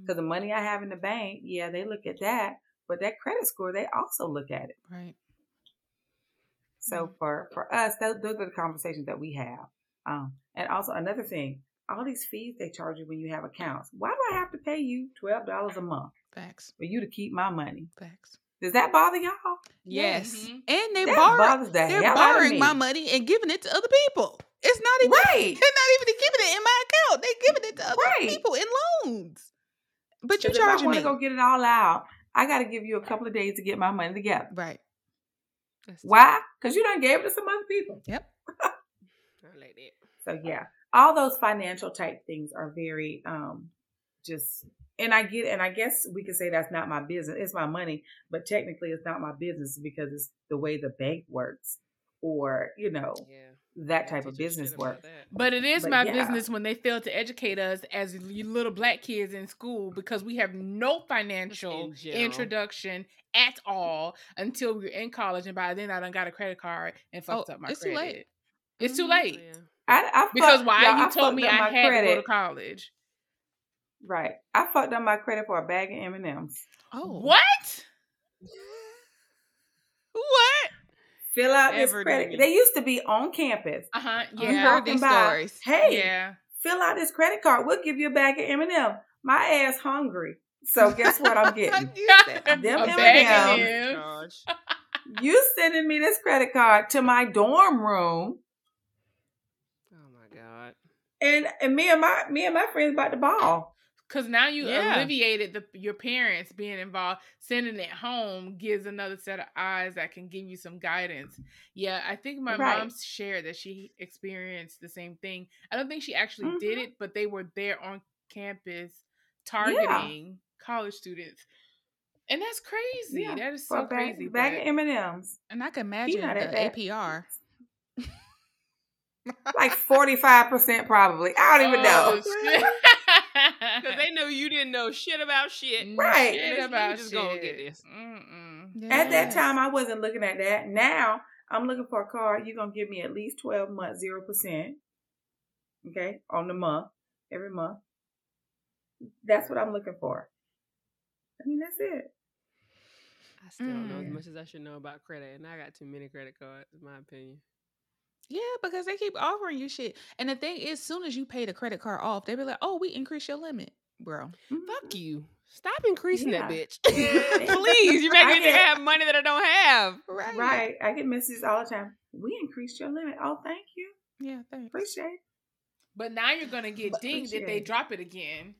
Because the money I have in the bank, yeah, they look at that, but that credit score, they also look at it. Right. So Mhm. for for us, those, those are the conversations that we have. Um, and also another thing, all these fees they charge you when you have accounts. Why do I have to pay you twelve dollars a month Facts. for you to keep my money? Facts. Does that bother y'all? Yes. Mhm. And they That borrow bothers the they're hell out of borrowing my money and giving it to other people. It's not even Right. (laughs) they're not even giving it in my account. They're giving it to other Right. people in loans. But you 'Cause if I charging want me. to go get it all out, I got to give you a couple of days to get my money together. right. That's Why? Because you don't gave it to some other people. Yep. (laughs) I like that. So yeah, all those financial type things are very um just. And I get, and I guess we could say that's not my business. It's my money, but technically it's not my business because it's the way the bank works, or you know Yeah. That type of business work. But it is But my yeah. business when they fail to educate us as little black kids in school because we have no financial in introduction at all until we're in college, and by then I done got a credit card and fucked Oh, up my it's too credit. late. It's too Mhm. late Oh, yeah. I, I because fucked- why y'all, I told me I up my had to go to college. Right, I fucked up my credit for a bag of M and M's. Oh. What? (laughs) (laughs) What? Fill out this credit. doing. They used to be on campus. Uh huh. You You Yeah. heard these by, stories. Hey, Yeah. fill out this credit card. We'll give you a bag of M&M. My ass hungry. So guess what I'm (laughs) getting? You said- Them M&Ms. M&Ms. M. Charge. (laughs) you sending me this credit card to my dorm room, Oh my god. and, and me and my me and my friends about to ball. Because now you Yeah. alleviated the your parents being involved. Sending it home gives another set of eyes that can give you some guidance. Yeah, I think my Right. mom shared that she experienced the same thing. I don't think she actually did Mhm. it, but they were there on campus targeting college students. And that's crazy. Yeah, That is so a bag, crazy. bag but- of M&Ms. and I can imagine not at the that. APR. Like 45% probably. I don't even know. Oh, shit. (laughs) Because they know you didn't know shit about shit. Right. Shit Let about just go and get this. Mm-mm. At that time, I wasn't looking at that. Now, I'm looking for a car. You're going to give me at least 12 months, 0%. Okay? On the month, every month. That's what I'm looking for. I mean, that's it. I still don't know as Mm. much as I should know about credit, and I got too many credit cards, in my opinion. Yeah, because they keep offering you shit. And the thing is, as soon as you pay the credit card off, they be like, "Oh, we increase your limit, bro." Mm-hmm. Fuck you. Stop increasing that bitch. (laughs) (laughs) Please. You're making me get- have money that I don't have. Right. Right. I get messages all the time. We increased your limit. Oh, thank you. Yeah. Thanks. Appreciate it. But now you're gonna get But dinged if they drop it again.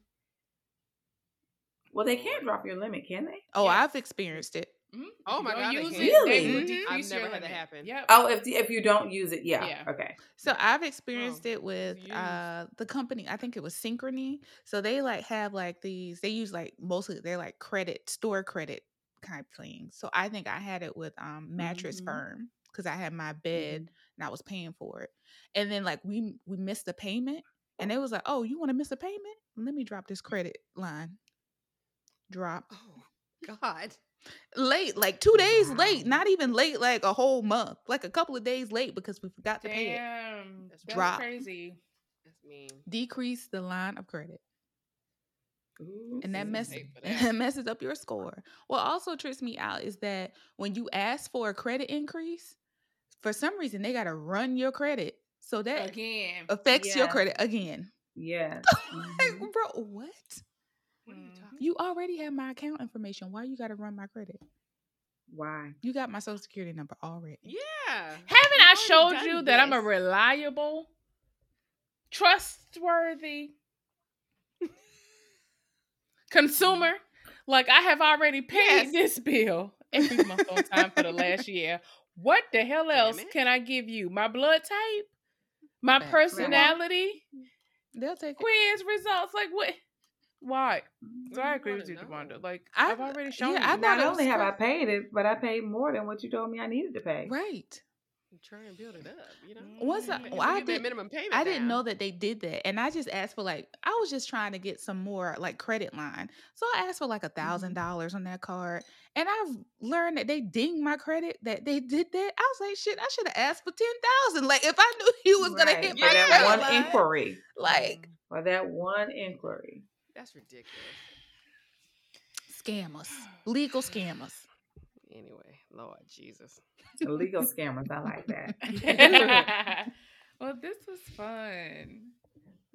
Well, they can't drop your limit, can they? Oh, Yes. I've experienced it. Mhm. Oh my don't God, they use it, Really? they will Mhm. I've never had that happen. Yep. Oh, if if you don't use it, yeah. Yeah. Okay. So I've experienced Oh, it with uh the company. I think it was Synchrony. So they like have like these. They use like mostly they're like credit store credit kind of things. So I think I had it with um Mattress Mhm. Firm because I had my bed and I was paying for it. And then like we we missed a payment, and it was like, oh, you want to miss a payment? Let me drop this credit line. Drop Oh, God. Late, like two days late. Not even late, like a whole month, like a couple of days late because we forgot to pay it. That's that's drop. crazy. That's mean. Decrease the line of credit. Ooh, and that Oops. mess Hate for and (laughs) that. that messes up your score. What also trips me out is that when you ask for a credit increase, for some reason they gotta run your credit, so that Again. affects your credit again. Yeah. (laughs) Like, Mhm. bro, what? What are you Mhm. talking You already have my account information. Why you gotta run my credit? Why? You got my social security number already. Yeah. Haven't I You've already showed done you that I'm a reliable, trustworthy (laughs) consumer? Like I have already paid Yes. this bill every month on time for the last (laughs) year. What the hell else can I give you? My blood type? My Facts. personality? They'll take it. Quiz results? Like what? Why? So I agree with you? Devonda. Like I- I've already shown yeah, you. I Not only have I paid it, but I paid more than what you told me I needed to pay. Right. Try and build it up, you know? I- Mm. Well, I did- minimum payment I didn't down. know that they did that. And I just asked for like I was just trying to get some more like credit line. So I asked for like a thousand dollars on that card. And I've learned that they ding my credit that they did that. I was like, shit, I should have asked for ten thousand. Like if I knew (laughs) he was gonna hit for my that one line, inquiry. Like For that one inquiry. That's ridiculous. scammers. Legal scammers. Anyway, Lord Jesus. legal scammers. I like that. (laughs) (laughs) well, this was fun.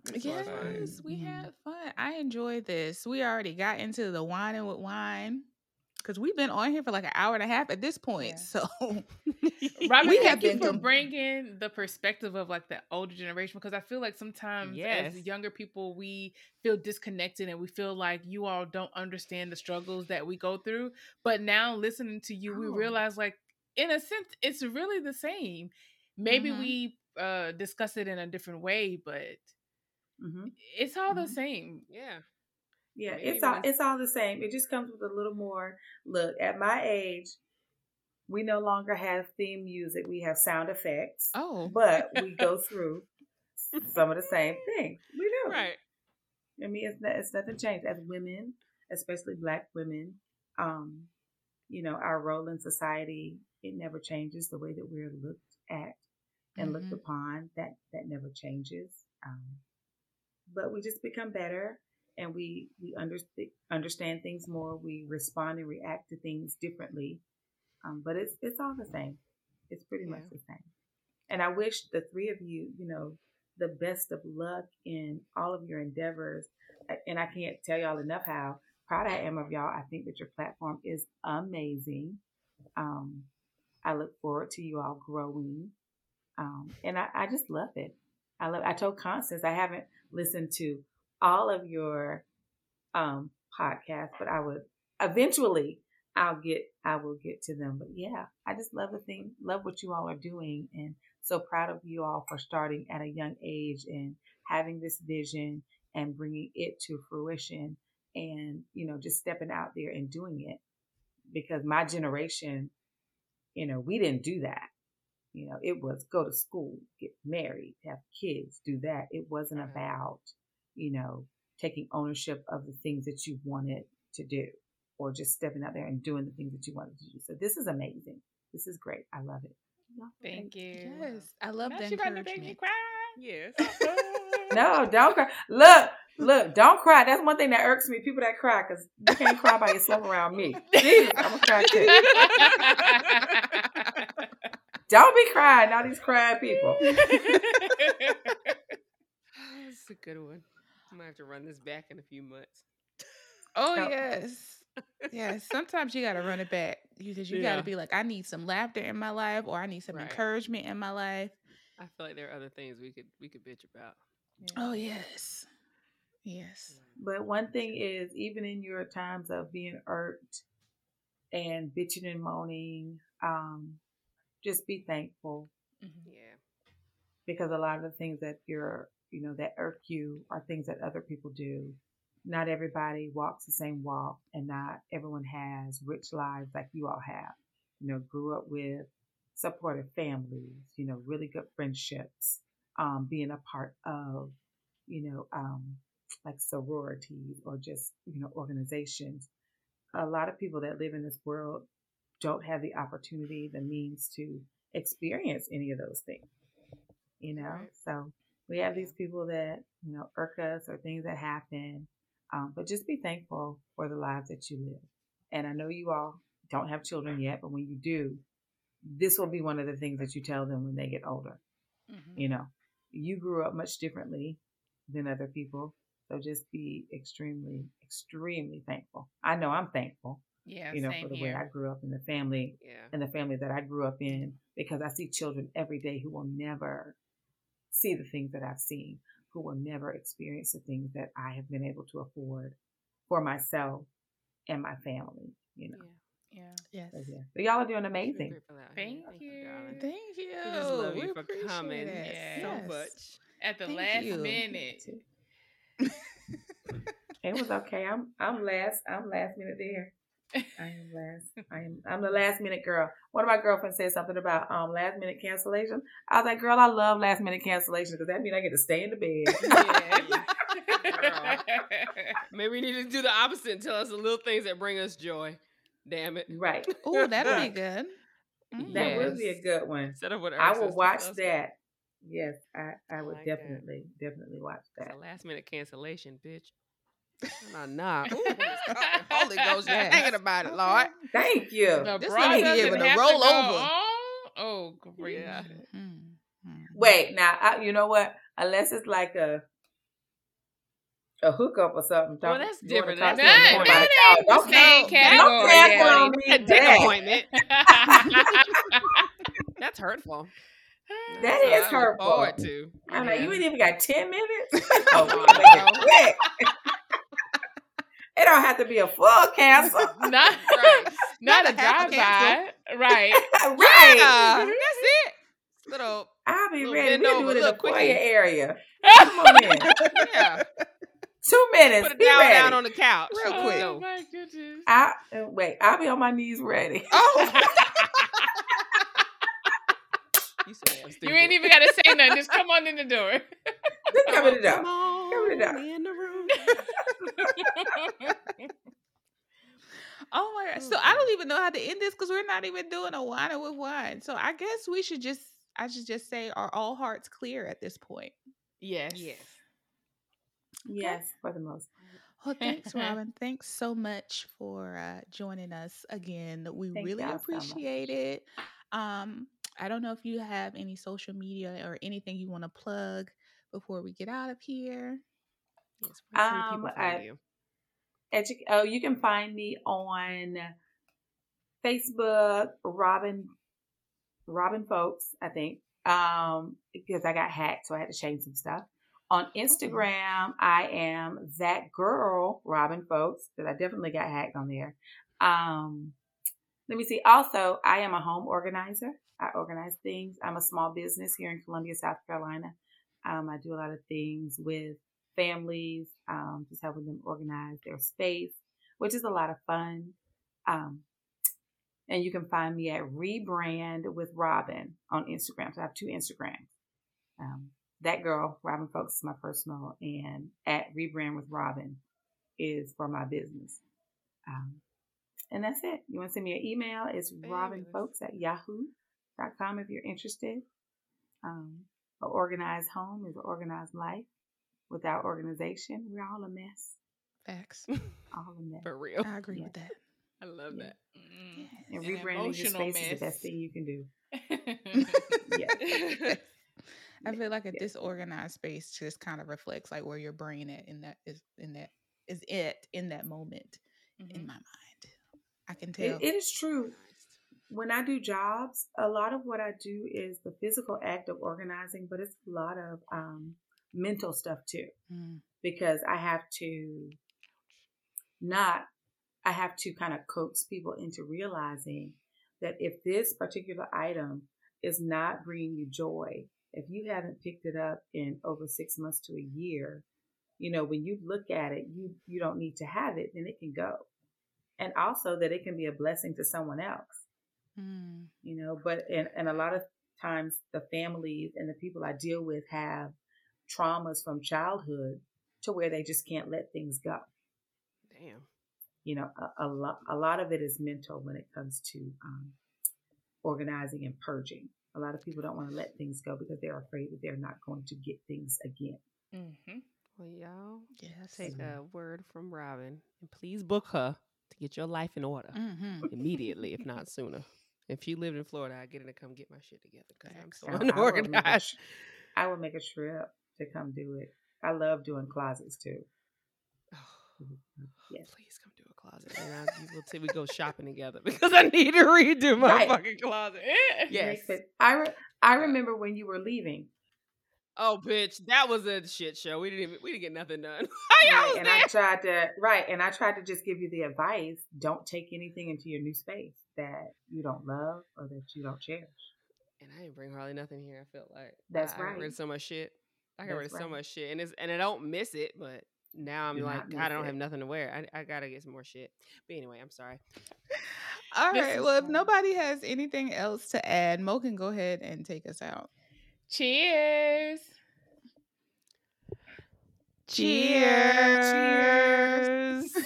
This was fun. Yes, we had fun. I enjoyed this. We already got into the wine and with wine. Because we've been on here for like an hour and a half at this point. Yeah. So (laughs) Robyn, We thank have you been for to- bringing the perspective of like the older generation because I feel like sometimes Yes. as younger people we feel disconnected and we feel like you all don't understand the struggles that we go through. But now listening to you, we Oh. realize like in a sense it's really the same. Maybe Mhm. we uh discuss it in a different way, but hmm it's all the Mhm. same. Yeah. Yeah, Maybe it's all it's all the same. It just comes with a little more look. At my age, we no longer have theme music. We have sound effects, Oh. but we go (laughs) through some of the same things. We do. Right. I mean, it's, not, it's nothing changed. As women, especially Black women, um, you know, our role in society it never changes. The way that we're looked at and looked Mhm. upon that that never changes. Um, but we just become better, and we we under, understand things more. We respond and react to things differently. Um, but it's it's all the same. It's pretty much the same. And I wish the three of you, you know, the best of luck in all of your endeavors. And I can't tell y'all enough how proud I am of y'all. I think that your platform is amazing. Um, I look forward to you all growing. Um, and I, I just love it. I love I told Constance I haven't listened to all of your um podcasts, but I would eventually I'll get I will get to them. But yeah, I just love the thing, love what you all are doing and so proud of you all for starting at a young age and having this vision and bringing it to fruition and you know just stepping out there and doing it. Because my generation you know we didn't do that. You know it was go to school get married have kids do that. It wasn't about you know taking ownership of the things that you wanted to do or just stepping out there and doing the things that you wanted to do. So this is amazing. This is great. I love it. Thank you. Yes, I love Now the she about to make me cry. Yes. (laughs) (laughs) no don't cry. Look look don't cry. That's one thing that irks me people that cry because you can't cry by yourself around me. Jesus, i'm gonna cry too. (laughs) Don't be crying all these crying people. That's a good one. I'm gonna have to run this back in a few months. Oh Oh. yes, yes. Sometimes you gotta run it back because you Yeah. gotta be like, I need some laughter in my life, or I need some Right. encouragement in my life. I feel like there are other things we could we could bitch about. Oh yes, yes. But one thing is, even in your times of being irked and bitching and moaning, um, just be thankful Mm-hmm. Yeah. because a lot of the things that you're, you know, that irk you are things that other people do. Not everybody walks the same walk, and not everyone has rich lives like you all have. You know, grew up with supportive families, you know, really good friendships, um, being a part of, you know, um, like sororities or just, you know, organizations. A lot of people that live in this world don't have the opportunity, the means to experience any of those things, you know? Right. So we have these people that, you know, irk us or things that happen. Um, but just be thankful for the lives that you live. And I know you all don't have children yet, but when you do, this will be one of the things that you tell them when they get older. Mhm. You know, you grew up much differently than other people. So just be extremely, extremely thankful. I know I'm thankful, Yeah, you know, for the way. I grew up in the family Yeah. and the family that I grew up in because I see children every day who will never see the things that I've seen, who will never experience the things that I have been able to afford for myself and my family, you know. Yeah. Yeah. Yes. So, yeah. But y'all are doing amazing. grateful out. Thank you, you. Thank you. We just love We you for appreciate coming it. Yeah. so Yes. much. At the Thank last you. minute. (laughs) (laughs) It was okay. I'm I'm last I'm last minute there. I am last. I am I'm the last minute girl. One of my girlfriends said something about um last minute cancellation. I was like, girl, I love last minute cancellation because that means I get to stay in the bed. (laughs) Yeah. Maybe we need to do the opposite and tell us the little things that bring us joy. Damn it. right. Oh, that'd be (laughs) good. That would Mm. be a good one. Instead of what I will watch that. Yes, I, I would like that. definitely, definitely watch that. last minute cancellation, bitch. Nah, nah. (laughs) Ooh, Holy Ghost, Yes. you're thinking about it, Lord. Thank you. The This bra lady doesn't able to roll over. Oh, great. Yeah. Mm, mm. Wait, now I, you know what? Unless it's like a a hookup or something. Well, that's different. That's to That, them more that about- ain't the don't same don't category. on me A for dick that. appointment. (laughs) (laughs) That's hurtful. That That's is what I look hurtful. Forward to. I'm like, you ain't even got ten minutes. oh, Come we on, gonna make it bro. quick. it don't have to be a full cancel, (laughs) not, Right. not, Not a a half drive by. Right. (laughs) right? Yeah, that's it. Little, I'll be Little ready. bend We over, do it in little the foyer quickie. area. (laughs) Come on in. yeah. Two minutes. Put it be down, ready. down on the couch. Real Let's quick. Oh my goodness. I uh, wait. I'll be on my knees ready. Oh, You You ain't even got to say nothing. Just come on in the door. Just come in the door. Come on Come in the door. in the room. (laughs) oh my god! So I don't even know how to end this because we're not even doing a wine with wine. So I guess we should just, I should just say, are all hearts clear at this point? yes. Yes. Yes, for the most. Well, thanks, (laughs) Robyn. Thanks so much for uh, joining us again. We Thank really y'all so appreciate it. Um, I don't know if you have any social media or anything you want to plug before we get out of here. Yes, where can Um, people I- you? Edu- oh, you can find me on Facebook, Robyn, Robyn Foulks, I think, um, because I got hacked, so I had to change some stuff. On Instagram, I am that girl, Robyn Foulks, because I definitely got hacked on there. Um, let me see. Also, I am a home organizer. I organize things. I'm a small business here in Columbia, South Carolina. Um, I do a lot of things with families, um, just helping them organize their space, which is a lot of fun. Um, and you can find me at Rebrand with Robyn on Instagram. So I have two Instagrams. Um, that girl, Robyn Foulks, is my personal, and at Rebrand with Robyn is for my business. Um, and that's it. You want to send me an email? It's Fabulous. robynfoulks at yahoo.com if you're interested. Um, an organized home is an organized life. Without organization, we're all a mess. Facts. (laughs) All a mess. For real. I agree Yeah. with that. I love Yeah. that. Mm, And an rebranding your emotional space is the best thing you can do. (laughs) yeah. (laughs) I feel like a Yeah. disorganized space just kind of reflects like where your brain at in that is in that is it in that moment in my mind. I can tell. It, it is true. When I do jobs, a lot of what I do is the physical act of organizing, but it's a lot of um, mental stuff too. Mm, because I have to not, I have to kind of coax people into realizing that if this particular item is not bringing you joy, if you haven't picked it up in over six months to a year, you know, when you look at it, you you don't need to have it, then it can go, and also that it can be a blessing to someone else. Mm, you know but and, and a lot of times the families and the people i deal with have traumas from childhood to where they just can't let things go Damn. you know a, a lot a lot of it is mental when it comes to um, organizing and purging a lot of people don't want to let things go because they're afraid that they're not going to get things again hmm Well, y'all yes. take Mhm. a word from Robyn and please book her to get your life in order hmm immediately, if not sooner. If she lived in Florida, I'd get her to come get my shit together because I'm Facts. so I- I will unorganized. I will make a trip to come do it i love doing closets too (sighs) Yes. Please come do a closet. And I, will till we go shopping together (laughs) because I need to redo my Right. fucking closet. (laughs) Yes. I, re- I remember when you were leaving Oh, bitch, that was a shit show. We didn't even we didn't get nothing done. (laughs) Right, and there? I tried to right, and I tried to just give you the advice: don't take anything into your new space that you don't love or that you don't cherish. And I didn't bring hardly nothing here. I felt like That's I, I rid right. of so much shit. I got rid of so much shit, and it's and I don't miss it, but now I'm Do like, God, I don't it. have nothing to wear. I I gotta get some more shit. But anyway, I'm sorry. All (laughs) (laughs) This right. is Well, if nobody has anything else to add, Mo can go ahead and take us out. Cheers. Cheers. Cheers. (laughs)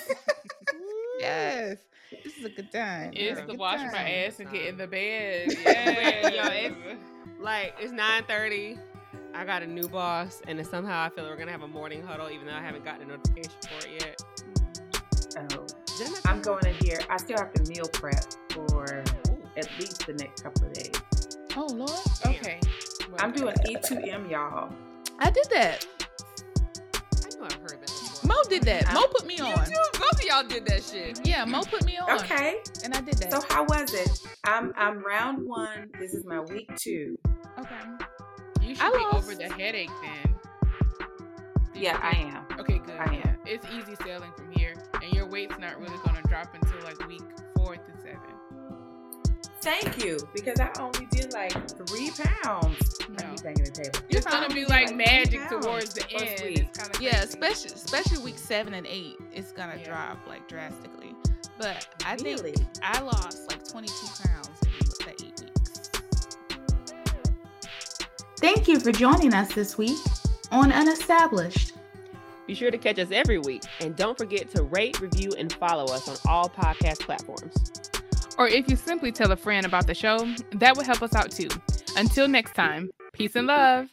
yes. This is a good time. It's Yeah. to Good wash my ass and get in the bed. Yo, Yes. it's- Like it's nine thirty. I got a new boss, and somehow I feel like we're gonna have a morning huddle, even though I haven't gotten a notification for it yet. Oh, I I'm going in here. I still have to meal prep for Ooh. at least the next couple of days. Oh Lord. okay. I'm doing E2M, y'all. I did that. I knew I've heard that. Before. Mo did that. Mo put me You on. too. Both of y'all did that shit. Yeah, Mo put me on. Okay, And I did that. so how was it? I'm I'm round one. This is my week two. okay. You should I be over the headache then. Yeah, I am. Okay, good. I am. yeah. It's easy sailing from here. And your weight's not really gonna drop until like week four to seven. Thank you, because I only did like three pounds. I No. keep banging the table. It's I gonna be did, like magic pounds towards the the end. It's kind of Yeah, especially especially week seven and eight, it's gonna Yeah. drop like drastically. But I think I lost like 22 pounds Thank you for joining us this week on Unestablished. Be sure to catch us every week, and don't forget to rate, review, and follow us on all podcast platforms. Or if you simply tell a friend about the show, that would help us out too. Until next time, peace and love.